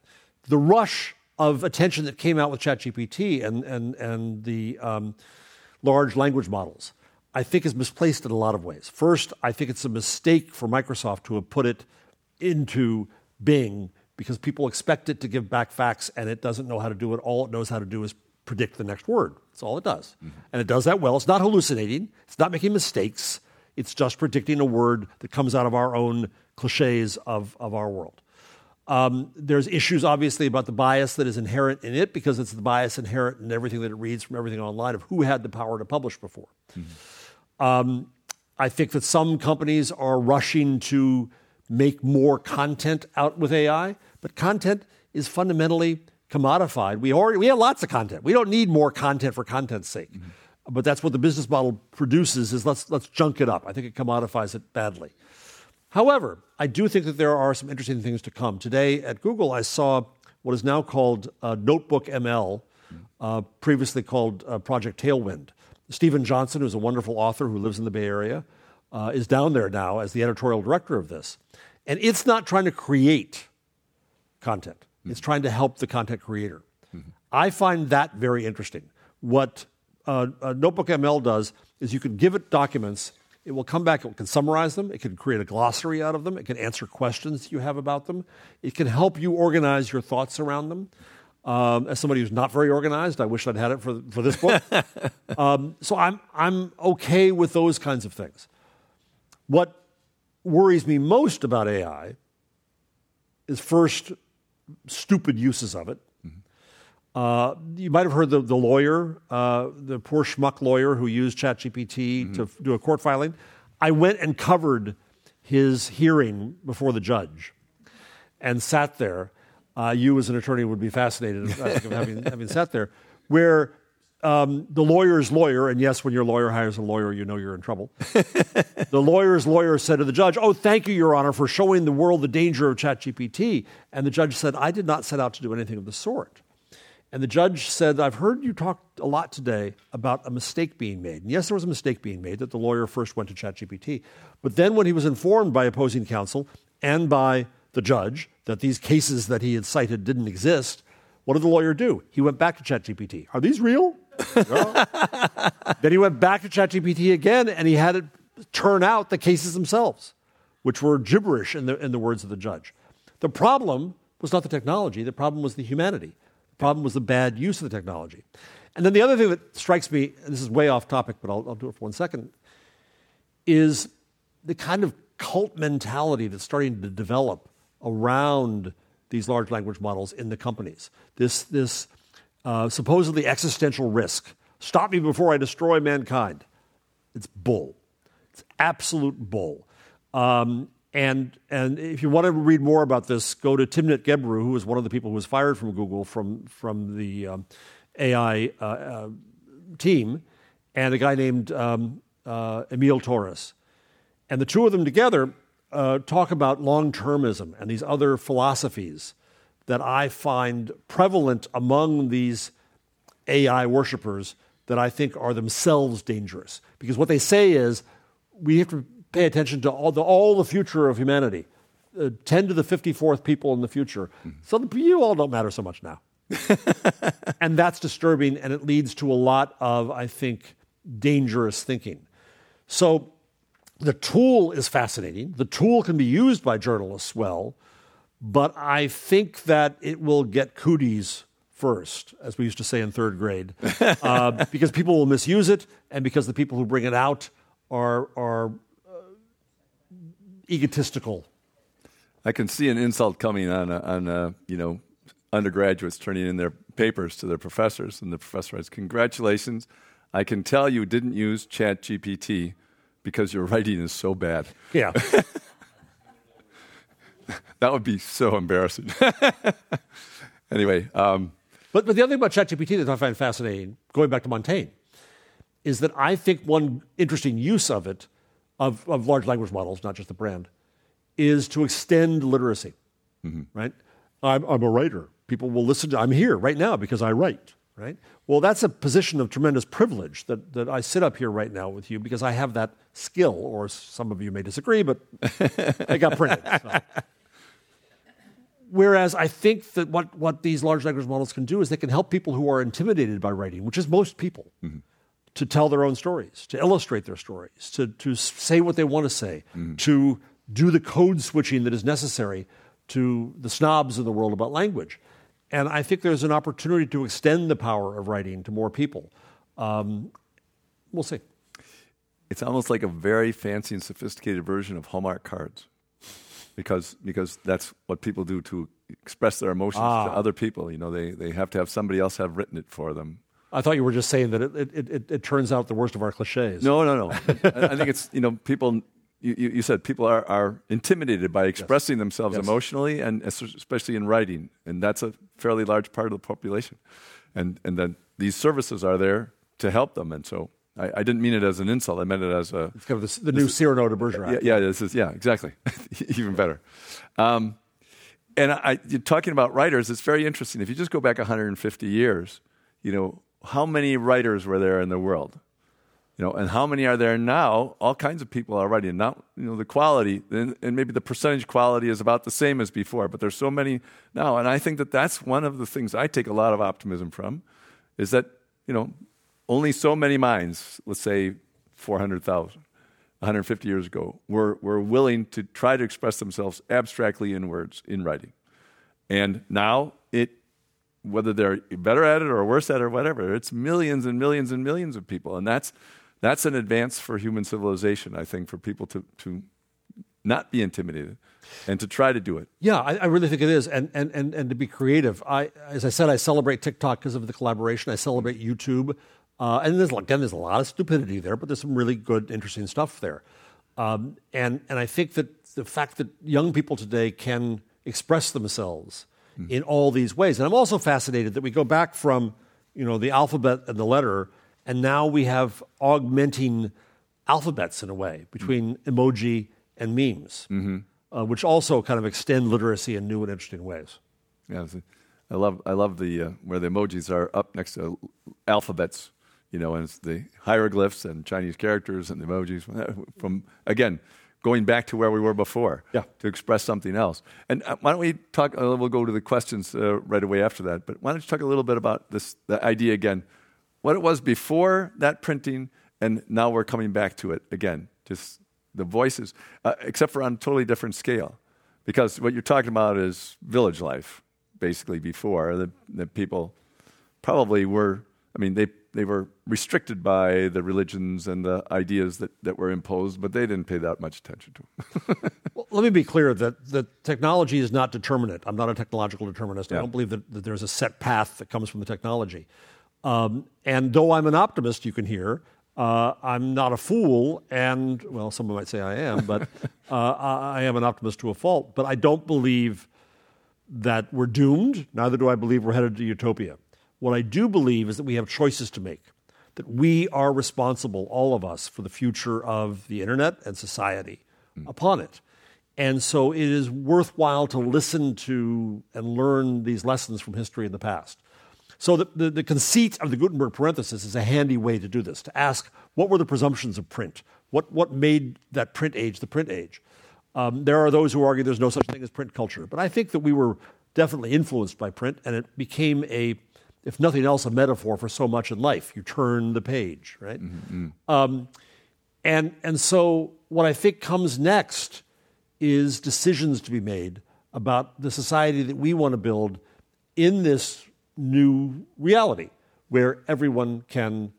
The rush of attention that came out with ChatGPT and, and, and the um, large language models, I think is misplaced in a lot of ways. First, I think it's a mistake for Microsoft to have put it into Bing because people expect it to give back facts and it doesn't know how to do it. All it knows how to do is predict the next word. That's all it does. Mm-hmm. And it does that well. It's not hallucinating, it's not making mistakes. It's just predicting a word that comes out of our own cliches of, of our world. Um, there's issues, obviously, about the bias that is inherent in it because it's the bias inherent in everything that it reads from everything online of who had the power to publish before. Mm-hmm. Um, I think that some companies are rushing to make more content out with AI, but content is fundamentally commodified. We already we have lots of content. We don't need more content for content's sake. Mm-hmm. But that's what the business model produces is let's let's junk it up. I think it commodifies it badly. However, I do think that there are some interesting things to come. Today at Google, I saw what is now called uh, Notebook LM, uh, previously called uh, Project Tailwind. Steven Johnson, who's a wonderful author who lives in the Bay Area, uh, is down there now as the editorial director of this. And it's not trying to create content. Mm-hmm. It's trying to help the content creator. Mm-hmm. I find that very interesting. What uh, Notebook LM does is you can give it documents. It will come back, it can summarize them, it can create a glossary out of them, it can answer questions you have about them, it can help you organize your thoughts around them. Um, as somebody who's not very organized, I wish I'd had it for, for this book. um, so I'm, I'm okay with those kinds of things. What worries me most about AI is first stupid uses of it. Mm-hmm. Uh, you might have heard the, the lawyer, uh, the poor schmuck lawyer who used ChatGPT mm-hmm. to f- do a court filing. I went and covered his hearing before the judge and sat there. Uh, you, as an attorney, would be fascinated I think, of having, having sat there, where um, the lawyer's lawyer, and yes, when your lawyer hires a lawyer, you know you're in trouble. the lawyer's lawyer said to the judge, Oh, thank you, Your Honor, for showing the world the danger of ChatGPT. And the judge said, I did not set out to do anything of the sort. And the judge said, I've heard you talk a lot today about a mistake being made. And yes, there was a mistake being made that the lawyer first went to ChatGPT. But then, when he was informed by opposing counsel and by the judge that these cases that he had cited didn't exist, what did the lawyer do? He went back to ChatGPT. Are these real? then he went back to ChatGPT again and he had it turn out the cases themselves, which were gibberish in the, in the words of the judge. The problem was not the technology, the problem was the humanity. The problem was the bad use of the technology. And then the other thing that strikes me, and this is way off topic, but I'll, I'll do it for one second, is the kind of cult mentality that's starting to develop around these large language models in the companies. This, this uh, supposedly existential risk. Stop me before I destroy mankind. It's bull. It's absolute bull. Um, and, and if you want to read more about this, go to Timnit Gebru, who was one of the people who was fired from Google from, from the um, AI uh, uh, team, and a guy named um, uh, Émile Torres. And the two of them together uh, talk about long termism and these other philosophies that I find prevalent among these AI worshippers that I think are themselves dangerous. Because what they say is we have to pay attention to all the, all the future of humanity, uh, 10 to the 54th people in the future. Mm-hmm. So the, you all don't matter so much now. and that's disturbing, and it leads to a lot of, I think, dangerous thinking. So the tool is fascinating. The tool can be used by journalists well, but I think that it will get cooties first, as we used to say in third grade, uh, because people will misuse it, and because the people who bring it out are are uh, egotistical. I can see an insult coming on uh, on uh, you know undergraduates turning in their papers to their professors, and the professor says, "Congratulations." I can tell you didn't use ChatGPT because your writing is so bad. Yeah. that would be so embarrassing. anyway, um, but, but the other thing about ChatGPT that I find fascinating, going back to Montaigne, is that I think one interesting use of it, of, of large language models, not just the brand, is to extend literacy. Mm-hmm. Right? I'm, I'm a writer. People will listen to. I'm here right now because I write. Right? Well, that's a position of tremendous privilege that, that I sit up here right now with you because I have that skill, or some of you may disagree, but I got printed. So. Whereas I think that what, what these large language models can do is they can help people who are intimidated by writing, which is most people, mm-hmm. to tell their own stories, to illustrate their stories, to, to say what they want to say, mm-hmm. to do the code switching that is necessary to the snobs of the world about language. And I think there's an opportunity to extend the power of writing to more people. Um, we'll see. It's almost like a very fancy and sophisticated version of Hallmark cards because because that's what people do to express their emotions ah. to other people. You know, they they have to have somebody else have written it for them. I thought you were just saying that it it, it, it turns out the worst of our cliches. No, no, no. I, think it's you know people. You, you said people are, are intimidated by expressing yes. themselves yes. emotionally, and especially in writing, and that's a fairly large part of the population. And and then these services are there to help them, and so I, I, didn't mean it as an insult. I meant it as a. It's kind of the, the new Cyrano de Bergerac. Yeah, yeah, this is yeah, exactly, even better. Um, and I, you're talking about writers. It's very interesting. If you just go back 150 years, you know how many writers were there in the world, you know, and how many are there now? All kinds of people are writing. Not you know the quality, and, and maybe the percentage quality is about the same as before, but there's so many now. And I think that that's one of the things I take a lot of optimism from, is that you know only so many minds, let's say 400,000, 150 years ago, were, were willing to try to express themselves abstractly in words, in writing. And now it, whether they're better at it or worse at it or whatever, it's millions and millions and millions of people. And that's, that's an advance for human civilization, I think, for people to, to not be intimidated and to try to do it. Yeah, I, I, really think it is, and, and, and, and to be creative. I, as I said, I celebrate TikTok because of the collaboration. I celebrate YouTube. Uh, and there's, again, there's a lot of stupidity there, but there's some really good, interesting stuff there. Um, and, and I think that the fact that young people today can express themselves mm. in all these ways. And I'm also fascinated that we go back from, you know, the alphabet and the letter, and now we have augmenting alphabets in a way between emoji and memes, mm-hmm. uh, which also kind of extend literacy in new and interesting ways. Yeah, I love I love the uh, where the emojis are up next to alphabets you know, and it's the hieroglyphs and Chinese characters and the emojis from, again, going back to where we were before yeah. to express something else. And uh, why don't we talk, uh, we'll go to the questions uh, right away after that, but why don't you talk a little bit about this, the idea again, what it was before that printing, and now we're coming back to it again, just the voices, uh, except for on a totally different scale. Because what you're talking about is village life, basically, before. The, the people probably were, I mean, they they were restricted by the religions and the ideas that, that were imposed, but they didn't pay that much attention to them. well, let me be clear that the technology is not determinate. I'm not a technological determinist. Yeah. I don't believe that, that, there's a set path that comes from the technology. Um, and though I'm an optimist, you can hear, uh, I'm not a fool, and well, someone might say I am, but uh, I am an optimist to a fault. But I don't believe that we're doomed. Neither do I believe we're headed to utopia. What I do believe is that we have choices to make, that we are responsible, all of us, for the future of the internet and society mm. upon it. And so it is worthwhile to listen to and learn these lessons from history in the past. So the, the, the, conceit of the Gutenberg parenthesis is a handy way to do this, to ask what were the presumptions of print? What, what made that print age the print age? Um, there are those who argue there's no such thing as print culture, but I think that we were definitely influenced by print, and it became a if nothing else, a metaphor for so much in life. You turn the page, right? Mm-hmm. Um, and, and so, what I think comes next is decisions to be made about the society that we want to build in this new reality where everyone can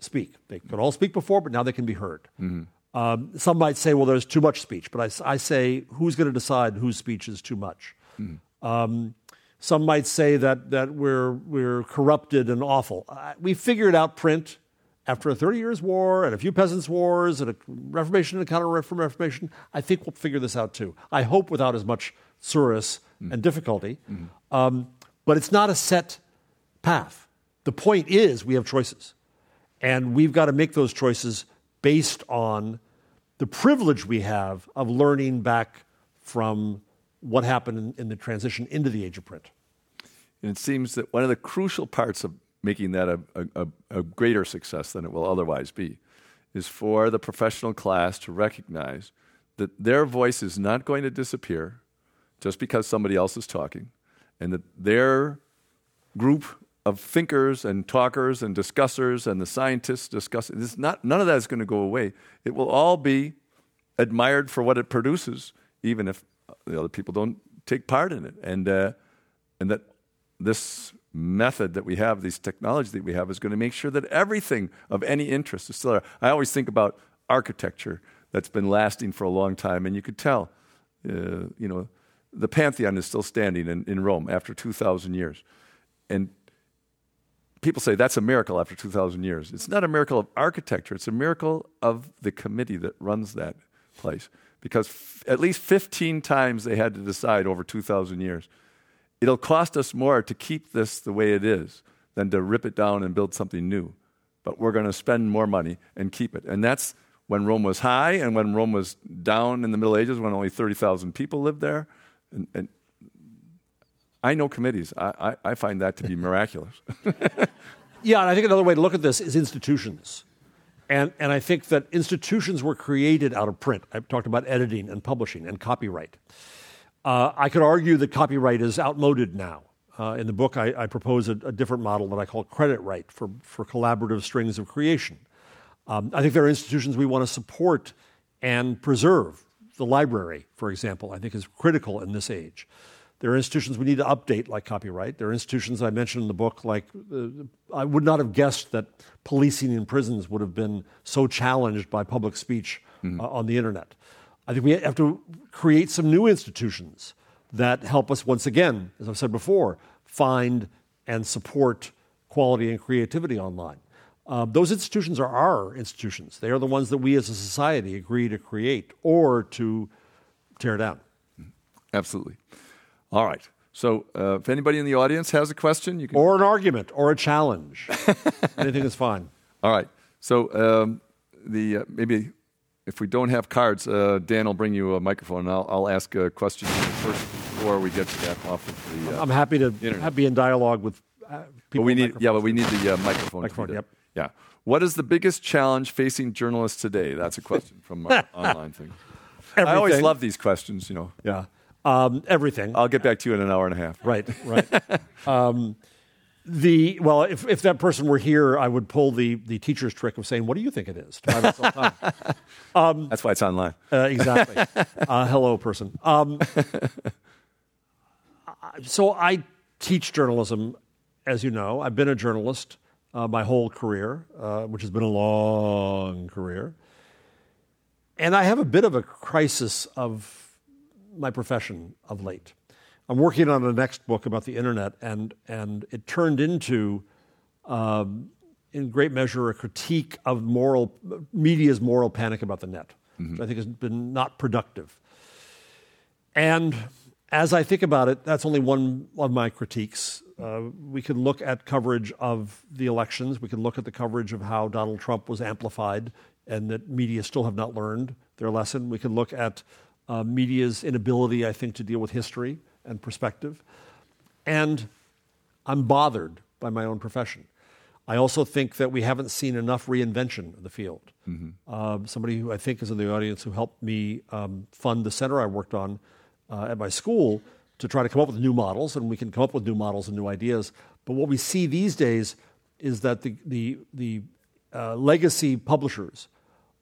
speak. They could all speak before, but now they can be heard. Mm-hmm. Um, some might say, well, there's too much speech, but I, I say, who's going to decide whose speech is too much? Mm-hmm. Um, some might say that, that we're, we're corrupted and awful. Uh, we figured out print, after a 30 years war and a few peasants' wars and a Reformation and a counter Reformation, I think we'll figure this out too. I hope without as much tsuris mm. and difficulty. Mm-hmm. Um, but it's not a set path. The point is we have choices. And we've got to make those choices based on the privilege we have of learning back from what happened in, the transition into the age of print. And it seems that one of the crucial parts of making that a, a, a, greater success than it will otherwise be is for the professional class to recognize that their voice is not going to disappear just because somebody else is talking, and that their group of thinkers and talkers and discussers and the scientists discussing this not none of that is going to go away. It will all be admired for what it produces, even if the other people don't take part in it, and uh, and that this method that we have, these technologies that we have, is going to make sure that everything of any interest is still there. I always think about architecture that's been lasting for a long time, and you could tell, uh, you know, the Pantheon is still standing in, in Rome after 2,000 years. And people say that's a miracle after 2,000 years. It's not a miracle of architecture, it's a miracle of the committee that runs that place. Because f- at least 15 times they had to decide over 2,000 years it'll cost us more to keep this the way it is than to rip it down and build something new. But we're going to spend more money and keep it. And that's when Rome was high and when Rome was down in the Middle Ages when only 30,000 people lived there. And, and I know committees. I, I, I find that to be miraculous. yeah, and I think another way to look at this is institutions. And, and I think that institutions were created out of print. I've talked about editing and publishing and copyright. Uh, I could argue that copyright is outmoded now. Uh, in the book, I, I propose a, a, different model that I call credit right for, for collaborative strings of creation. Um, I think there are institutions we want to support and preserve. The library, for example, I think is critical in this age. There are institutions we need to update, like copyright. There are institutions I mentioned in the book, like uh, I would not have guessed that policing in prisons would have been so challenged by public speech mm-hmm. uh, on the internet. I think we have to create some new institutions that help us, once again, as I've said before, find and support quality and creativity online. Uh, those institutions are our institutions. They are the ones that we as a society agree to create or to tear down. Absolutely. All right. So, uh, if anybody in the audience has a question, you can. Or an argument or a challenge. Anything is fine. All right. So, um, the uh, maybe if we don't have cards, uh, Dan will bring you a microphone, and I'll, I'll ask a question first before we get to that off of the. Uh, I'm happy to internet. be in dialogue with uh, people. But we need, yeah, but we need the microphone. Microphone, yep. Yeah. What is the biggest challenge facing journalists today? That's a question from our online thing. Everything. I always love these questions, you know. Yeah. Um, everything. I'll get back to you in an hour and a half. Right, right. um, the well, if, if that person were here, I would pull the the teacher's trick of saying, "What do you think it is?" um, That's why it's online. Uh, exactly. uh, hello, person. Um, so I teach journalism, as you know. I've been a journalist uh, my whole career, uh, which has been a long career, and I have a bit of a crisis of my profession of late. I'm working on the next book about the internet, and, and it turned into, um, in great measure, a critique of moral media's moral panic about the net, mm-hmm. which I think has been not productive. And as I think about it, that's only one of my critiques. Uh, we can look at coverage of the elections. We can look at the coverage of how Donald Trump was amplified and that media still have not learned their lesson. We can look at uh, media's inability, I think, to deal with history and perspective. And I'm bothered by my own profession. I also think that we haven't seen enough reinvention of the field. Mm-hmm. Um, somebody who I think is in the audience who helped me um, fund the center I worked on uh, at my school to try to come up with new models, and we can come up with new models and new ideas. But what we see these days is that the, the, the uh, legacy publishers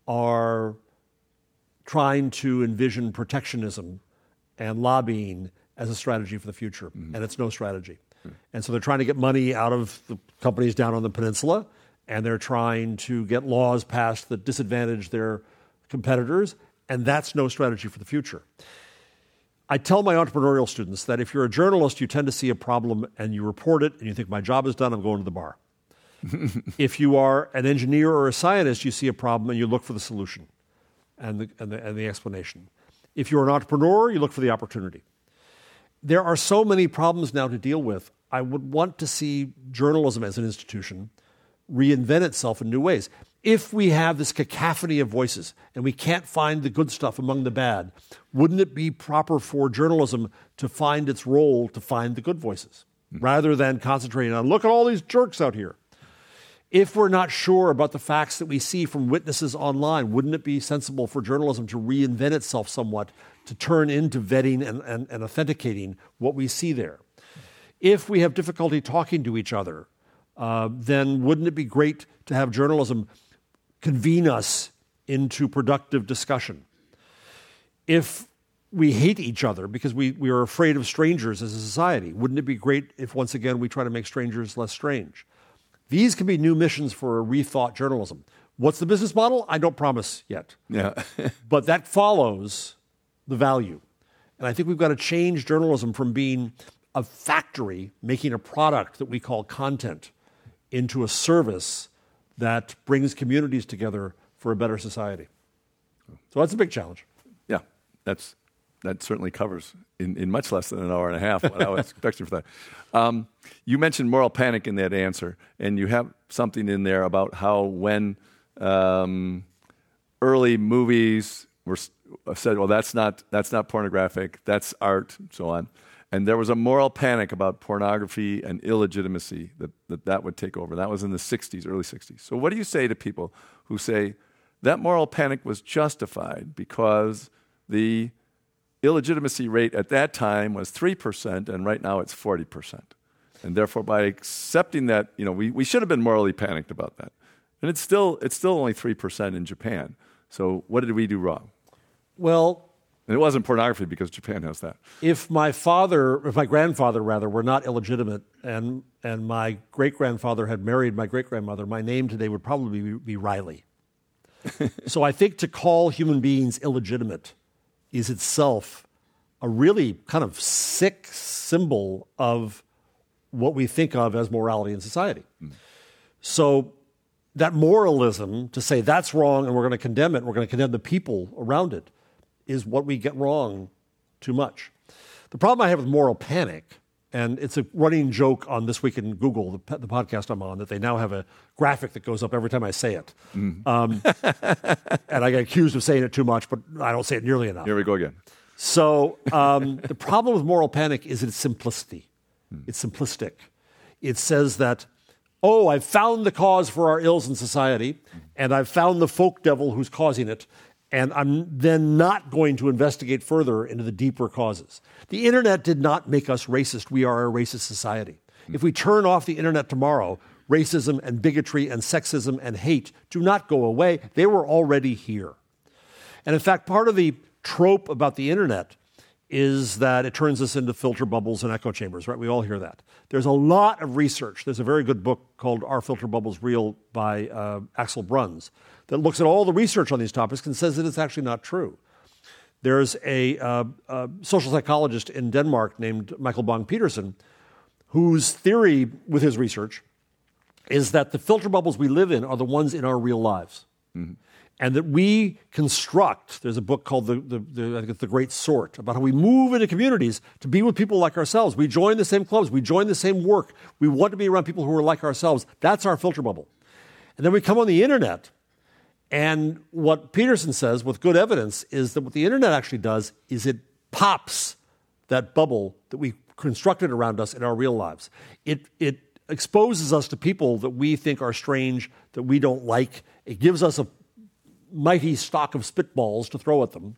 are trying to envision protectionism and lobbying as a strategy for the future, mm-hmm. and it's no strategy. Mm-hmm. And so they're trying to get money out of the companies down on the peninsula, and they're trying to get laws passed that disadvantage their competitors, and that's no strategy for the future. I tell my entrepreneurial students that if you're a journalist, you tend to see a problem and you report it, and you think, my job is done, I'm going to the bar. if you are an engineer or a scientist, you see a problem and you look for the solution and the, and the, and the explanation. If you're an entrepreneur, you look for the opportunity. There are so many problems now to deal with. I would want to see journalism as an institution reinvent itself in new ways. If we have this cacophony of voices and we can't find the good stuff among the bad, wouldn't it be proper for journalism to find its role to find the good voices rather than concentrating on, look at all these jerks out here? If we're not sure about the facts that we see from witnesses online, wouldn't it be sensible for journalism to reinvent itself somewhat to turn into vetting and, and, and authenticating what we see there? If we have difficulty talking to each other, uh, then wouldn't it be great to have journalism convene us into productive discussion? If we hate each other because we, we are afraid of strangers as a society, wouldn't it be great if once again we try to make strangers less strange? These can be new missions for a rethought journalism. What's the business model? I don't promise yet. Yeah. but that follows the value. And I think we've got to change journalism from being a factory making a product that we call content into a service that brings communities together for a better society. So that's a big challenge. Yeah, that's that certainly covers in, in much less than an hour and a half what I was expecting for that. Um, you mentioned moral panic in that answer, and you have something in there about how when um, early movies were said, "Well, that's not that's not pornographic, that's art," and so on. And there was a moral panic about pornography and illegitimacy that, that that would take over. That was in the 60s, early 60s. So, what do you say to people who say that moral panic was justified because the illegitimacy rate at that time was 3%, and right now it's 40%? And therefore, by accepting that, you know, we, we should have been morally panicked about that. And it's still, it's still only 3% in Japan. So, what did we do wrong? Well, and it wasn't pornography because Japan has that. If my father, if my grandfather rather, were not illegitimate, and and my great grandfather had married my great grandmother, my name today would probably be, be Riley. so I think to call human beings illegitimate is itself a really kind of sick symbol of what we think of as morality in society. Mm. So that moralism to say that's wrong and we're going to condemn it, we're going to condemn the people around it is what we get wrong too much. The problem I have with moral panic, and it's a running joke on This Week in Google, the, the podcast I'm on, that they now have a graphic that goes up every time I say it. Mm. Um, and I get accused of saying it too much, but I don't say it nearly enough. Here we go again. So um, the problem with moral panic is its simplicity. Mm. It's simplistic. It says that, oh, I've found the cause for our ills in society, and I've found the folk devil who's causing it, and I'm then not going to investigate further into the deeper causes. The internet did not make us racist. We are a racist society. If we turn off the internet tomorrow, racism and bigotry and sexism and hate do not go away. They were already here. And in fact, part of the trope about the internet is that it turns us into filter bubbles and echo chambers, right? We all hear that. There's a lot of research. There's a very good book called Are Filter Bubbles Real by uh, Axel Bruns that looks at all the research on these topics and says that it's actually not true. There's a, uh, a social psychologist in Denmark named Michael Bang Petersen whose theory with his research is that the filter bubbles we live in are the ones in our real lives. Mm-hmm. And that we construct, there's a book called the, the, the, the, Great Sort about how we move into communities to be with people like ourselves. We join the same clubs, we join the same work, we want to be around people who are like ourselves. That's our filter bubble. And then we come on the internet and what Petersen says with good evidence is that what the internet actually does is it pops that bubble that we constructed around us in our real lives. It, it exposes us to people that we think are strange, that we don't like. It gives us a mighty stock of spitballs to throw at them.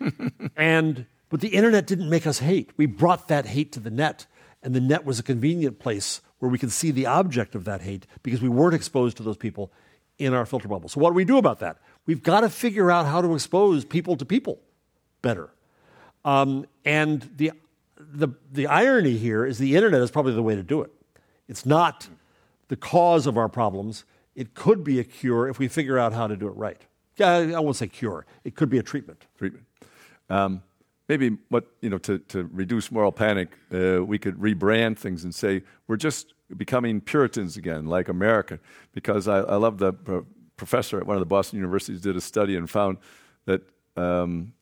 and but the internet didn't make us hate. We brought that hate to the net, and the net was a convenient place where we could see the object of that hate because we weren't exposed to those people in our filter bubble. So, what do we do about that? We've got to figure out how to expose people to people better. Um, and the, the, the irony here is the internet is probably the way to do it. It's not the cause of our problems. It could be a cure if we figure out how to do it right. I won't say cure, it could be a treatment. Treatment. Um, maybe what you know to, to reduce moral panic, uh, we could rebrand things and say we're just becoming Puritans again, like America. Because I, I love the pro- professor at one of the Boston universities did a study and found that um,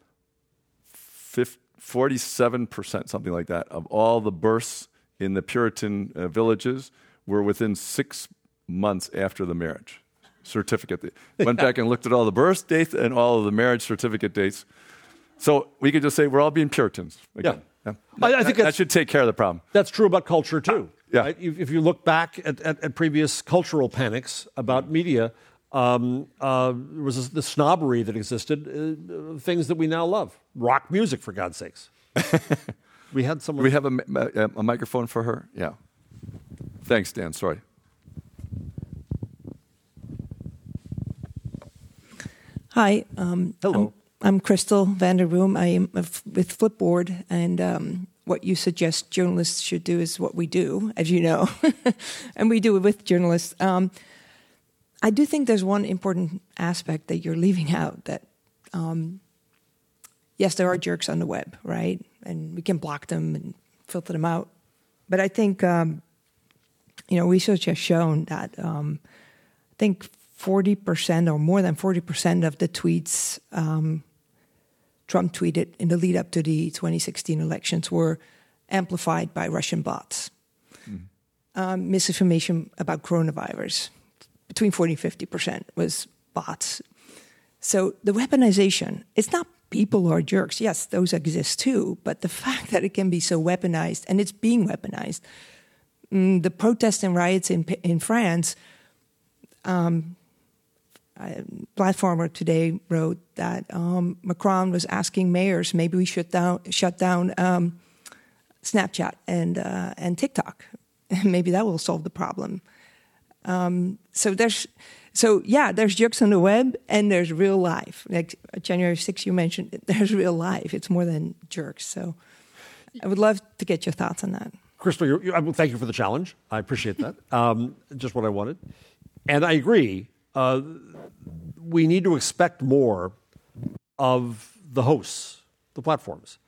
47 percent, something like that, of all the births in the Puritan uh, villages were within six months after the marriage certificate. Went back and looked at all the birth dates and all of the marriage certificate dates. So we could just say we're all being Puritans. Again. Yeah. yeah. I, I think that, that, should take care of the problem. That's true about culture too. Yeah. Right? If, if, you look back at, at, at, previous cultural panics about media, um, uh, there was the snobbery that existed, uh, things that we now love. Rock music, for God's sakes. we had someone. We have a, a, a microphone for her? Yeah. Thanks, Dan. Sorry. Hi. Um, Hello. I'm, I'm, Crystal Vanderboom. I am with Flipboard, and um, what you suggest journalists should do is what we do, as you know, and we do it with journalists. Um, I do think there's one important aspect that you're leaving out. That um, yes, there are jerks on the web, right, and we can block them and filter them out. But I think um, you know research has shown that um, I think 40% or more than 40% of the tweets um, Trump tweeted in the lead up to the 2016 elections were amplified by Russian bots. Mm. Um, misinformation about coronavirus, between 40 and 50% was bots. So the weaponization, it's not people who are jerks. Yes, those exist too, but the fact that it can be so weaponized and it's being weaponized. Mm, the protests and riots in, in France, um, platformer today wrote that um, Macron was asking mayors maybe we should down, shut down um, Snapchat and uh, and TikTok. maybe that will solve the problem. Um, so there's so yeah, there's jokes on the web and there's real life. Like January 6th, you mentioned there's real life. It's more than jerks. So I would love to get your thoughts on that. Crystal, you're, thank you for the challenge. I appreciate that. Um, just what I wanted, and I agree. Uh, we need to expect more of the hosts, the platforms.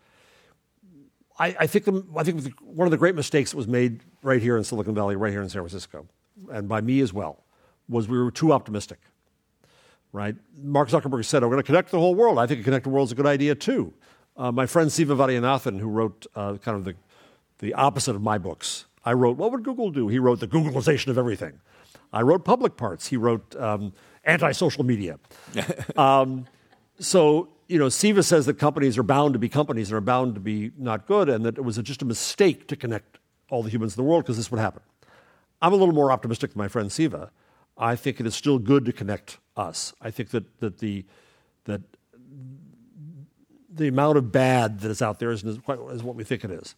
I, I think, the, I think one of the great mistakes that was made right here in Silicon Valley, right here in San Francisco, and by me as well, was we were too optimistic. Right? Mark Zuckerberg said, "I'm going to connect the whole world." I think a connected world is a good idea too. Uh, my friend Siva Vaidhyanathan, who wrote uh, kind of the, the opposite of my books, I wrote, "What would Google do?" He wrote the Googleization of everything. I wrote public parts. He wrote um, anti-social media. um, so you know, Siva says that companies are bound to be companies and are bound to be not good, and that it was a, just a mistake to connect all the humans in the world because this would happen. I'm a little more optimistic than my friend Siva. I think it is still good to connect us. I think that, that the that the amount of bad that is out there isn't as, quite as what we think it is.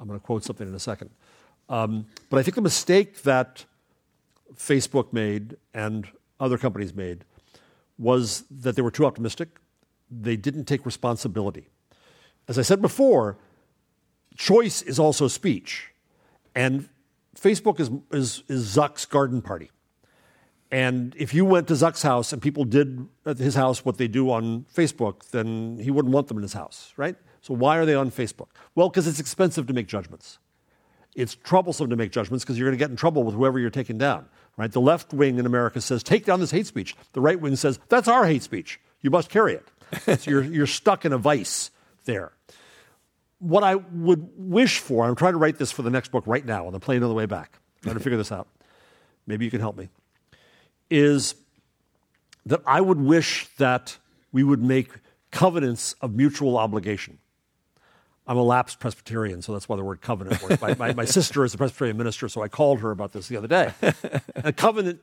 I'm going to quote something in a second. Um, but I think the mistake that Facebook made and other companies made was that they were too optimistic. They didn't take responsibility. As I said before, choice is also speech. And Facebook is, is, is Zuck's garden party. And if you went to Zuck's house and people did at his house what they do on Facebook, then he wouldn't want them in his house, right? So why are they on Facebook? Well, because it's expensive to make judgments. It's troublesome to make judgments because you're going to get in trouble with whoever you're taking down. Right? The left wing in America says, take down this hate speech. The right wing says, that's our hate speech. You must carry it. so you're, you're stuck in a vice there. What I would wish for, I'm trying to write this for the next book right now on the plane on the way back, trying to figure this out. Maybe you can help me. Is that I would wish that we would make covenants of mutual obligation. I'm a lapsed Presbyterian, so that's why the word covenant works. my, my, my, sister is a Presbyterian minister, so I called her about this the other day. a covenant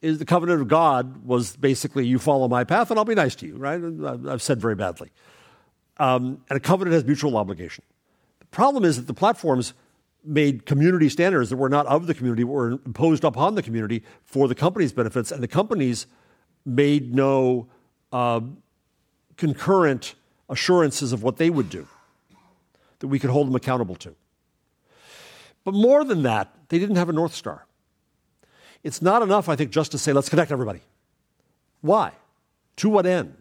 is the covenant of God was basically you follow my path and I'll be nice to you, right? I've said very badly. Um, and a covenant has mutual obligation. The problem is that the platforms made community standards that were not of the community, were imposed upon the community for the company's benefits, and the companies made no uh, concurrent assurances of what they would do that we could hold them accountable to. But more than that, they didn't have a North Star. It's not enough, I think, just to say, let's connect everybody. Why? To what end?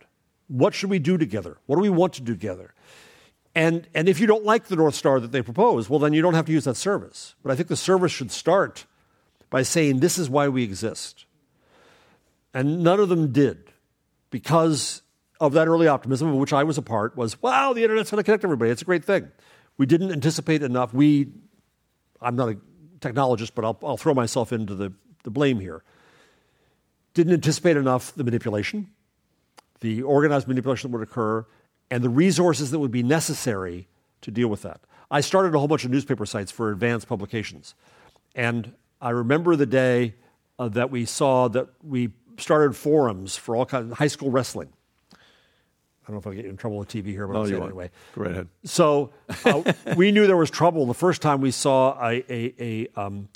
What should we do together? What do we want to do together? And, and if you don't like the North Star that they propose, well, then you don't have to use that service. But I think the service should start by saying, this is why we exist. And none of them did because of that early optimism, of which I was a part, was, wow, the internet's going to connect everybody. It's a great thing. We didn't anticipate enough. We, I'm not a technologist, but I'll, I'll throw myself into the, the blame here. Didn't anticipate enough the manipulation, the organized manipulation that would occur, and the resources that would be necessary to deal with that. I started a whole bunch of newspaper sites for advanced publications. And I remember the day uh, that we saw that we started forums for all kinds of high school wrestling. I don't know if I'll get in trouble with TV here, but No, I'll say it anyway. Go right ahead. So uh, we knew there was trouble the first time we saw a, a, a, um,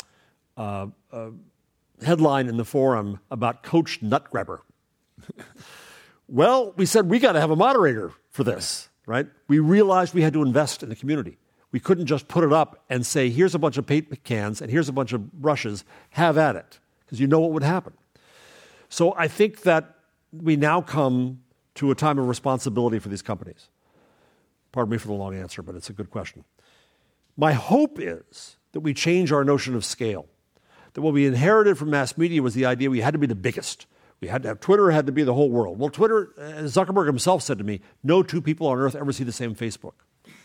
uh, uh, headline in the forum about Coach Nutgrabber. well, we said we got to have a moderator for this, right? We realized we had to invest in the community. We couldn't just put it up and say, here's a bunch of paint cans and here's a bunch of brushes, have at it, because you know what would happen. So I think that we now come to a time of responsibility for these companies. Pardon me for the long answer, but it's a good question. My hope is that we change our notion of scale. That what we inherited from mass media was the idea we had to be the biggest. We had to have Twitter had to be the whole world. Well, Twitter, as Zuckerberg himself said to me, no two people on earth ever see the same Facebook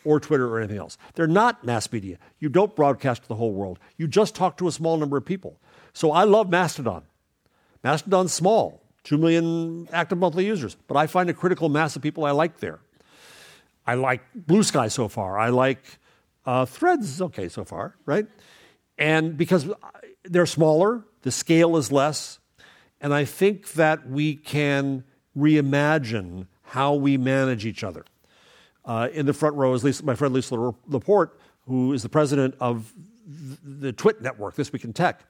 or Twitter or anything else. They're not mass media. You don't broadcast to the whole world. You just talk to a small number of people. So I love Mastodon. Mastodon's small, 2 million active monthly users, but I find a critical mass of people I like there. I like Blue Sky so far. I like uh, Threads okay so far, right? And because they're smaller, the scale is less, and I think that we can reimagine how we manage each other. Uh, in the front row is Lisa, my friend Lisa Laporte, who is the president of the Twit Network, This Week in Tech.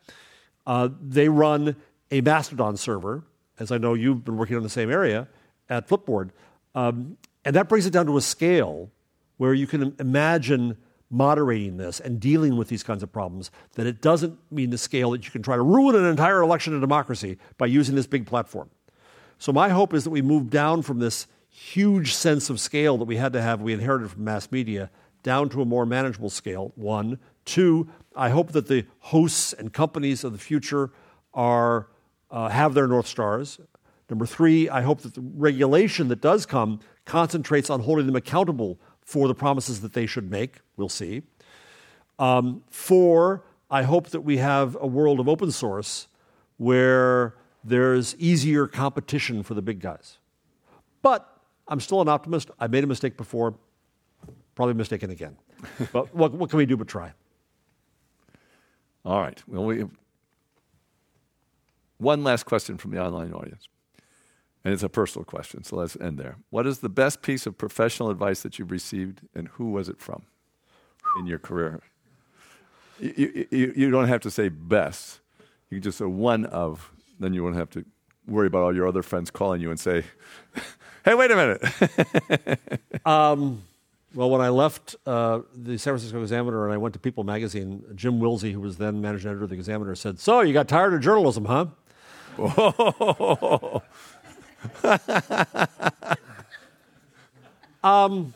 Uh, they run a Mastodon server, as I know you've been working on the same area at Flipboard. Um, and that brings it down to a scale where you can imagine moderating this and dealing with these kinds of problems, that it doesn't mean the scale that you can try to ruin an entire election in democracy by using this big platform. So, my hope is that we move down from this huge sense of scale that we had to have, we inherited from mass media, down to a more manageable scale, one. Two, I hope that the hosts and companies of the future are, uh, have their North Stars. Number three, I hope that the regulation that does come concentrates on holding them accountable for the promises that they should make. We'll see. Um, four, I hope that we have a world of open source where there's easier competition for the big guys. But I'm still an optimist. I made a mistake before, probably mistaken again. but what, what can we do but try? All right. Well, we one last question from the online audience, and it's a personal question. So let's end there. What is the best piece of professional advice that you've received, and who was it from in your career? You, you, you don't have to say best. You can just say one of. Then you won't have to worry about all your other friends calling you and say, "Hey, wait a minute." um, well, when I left uh, the San Francisco Examiner and I went to People magazine, Jim Willse, who was then managing editor of the Examiner, said, "So you got tired of journalism, huh?" um,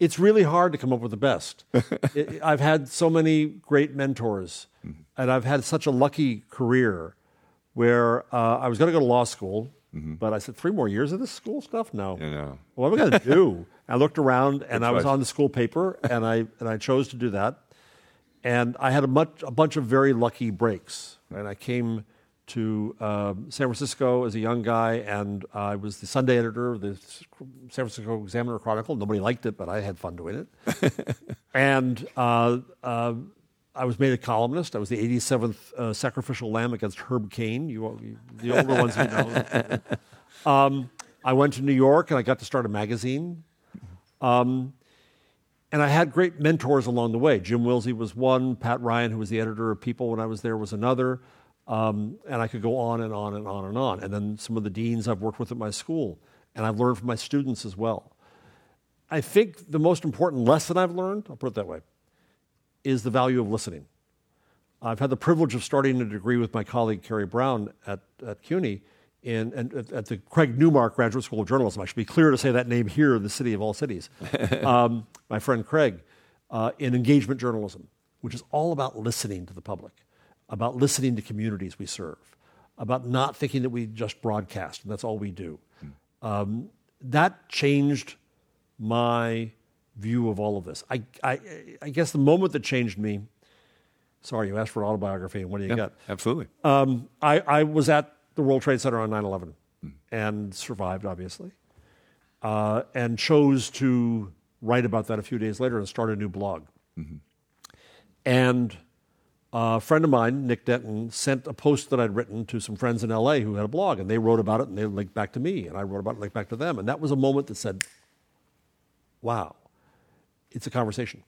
it's really hard to come up with the best. it, I've had so many great mentors, and I've had such a lucky career where uh, I was going to go to law school, but I said, three more years of this school stuff? No. You know. What am I going to do? I looked around, and Good I was choice. on the school paper, and I, and I chose to do that. And I had a, much, a bunch of very lucky breaks. And I came to um, San Francisco as a young guy, and I was the Sunday editor of the San Francisco Examiner Chronicle. Nobody liked it, but I had fun doing it. and uh, uh, I was made a columnist. I was the 87th uh, sacrificial lamb against Herb Caen. You, you the older ones you know. Um, I went to New York, and I got to start a magazine. Um, and I had great mentors along the way. Jim Willse was one. Pat Ryan, who was the editor of People when I was there, was another. Um, and I could go on and on and on and on. And then some of the deans I've worked with at my school, and I've learned from my students as well. I think the most important lesson I've learned, I'll put it that way, is the value of listening. I've had the privilege of starting a degree with my colleague Carrie Brown at, at CUNY in, and at, at the Craig Newmark Graduate School of Journalism. I should be clear to say that name here in the city of all cities. um, my friend Craig, uh, in engagement journalism, which is all about listening to the public, about listening to communities we serve, about not thinking that we just broadcast and that's all we do. Um, that changed my view of all of this. I, I, I guess the moment that changed me. Sorry, you asked for autobiography, and what do you Yeah, got? absolutely. Um, I, I was at the World Trade Center on 9 11 and survived, obviously, uh, and chose to write about that a few days later and start a new blog. And a friend of mine, Nick Denton, sent a post that I'd written to some friends in LA who had a blog, and they wrote about it and they linked back to me, and I wrote about it, and linked back to them. And that was a moment that said, wow, it's a conversation.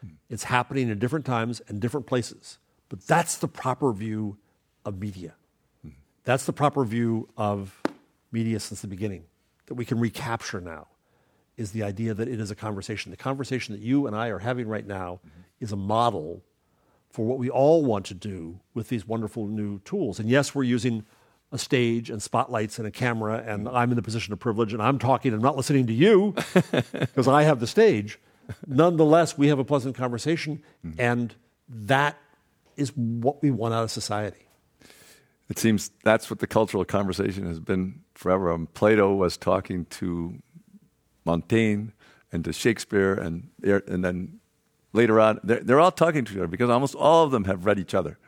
Hmm. It's happening in different times and different places. But that's the proper view of media. Hmm. That's the proper view of media since the beginning that we can recapture now is the idea that it is a conversation. The conversation that you and I are having right now mm-hmm. is a model for what we all want to do with these wonderful new tools. And yes, we're using a stage and spotlights and a camera, and I'm in the position of privilege and I'm talking, I'm not listening to you because I have the stage. Nonetheless, we have a pleasant conversation, and that is what we want out of society. It seems that's what the cultural conversation has been forever. Um, Plato was talking to Montaigne and to Shakespeare, and and then later on, they're, they're all talking to each other because almost all of them have read each other.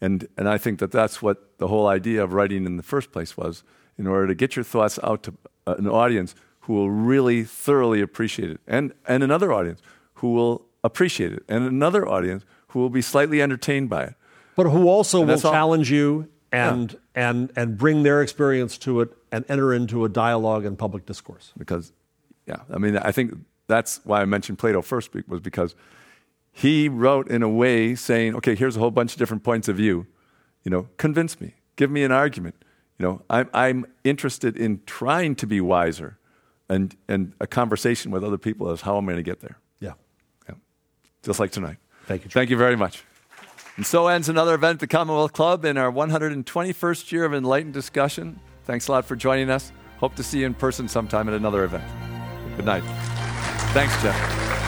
And, and I think that that's what the whole idea of writing in the first place was, in order to get your thoughts out to uh, an audience who will really thoroughly appreciate it, and, and another audience who will appreciate it, and another audience who will be slightly entertained by it. but who also will all- challenge you and and and bring their experience to it and enter into a dialogue and public discourse. because yeah i mean i think that's why i mentioned plato first was because he wrote in a way saying okay here's a whole bunch of different points of view. You know convince me. Give me an argument. You know i'm, I'm interested in trying to be wiser and, and a conversation with other people is how i'm going to get there. Yeah. yeah. just like tonight. Thank you, George. thank you very much. And so ends another event at the commonwealth club in our 121st year of enlightened discussion. Thanks a lot for joining us. Hope to see you in person sometime at another event. Good night. Thanks jeff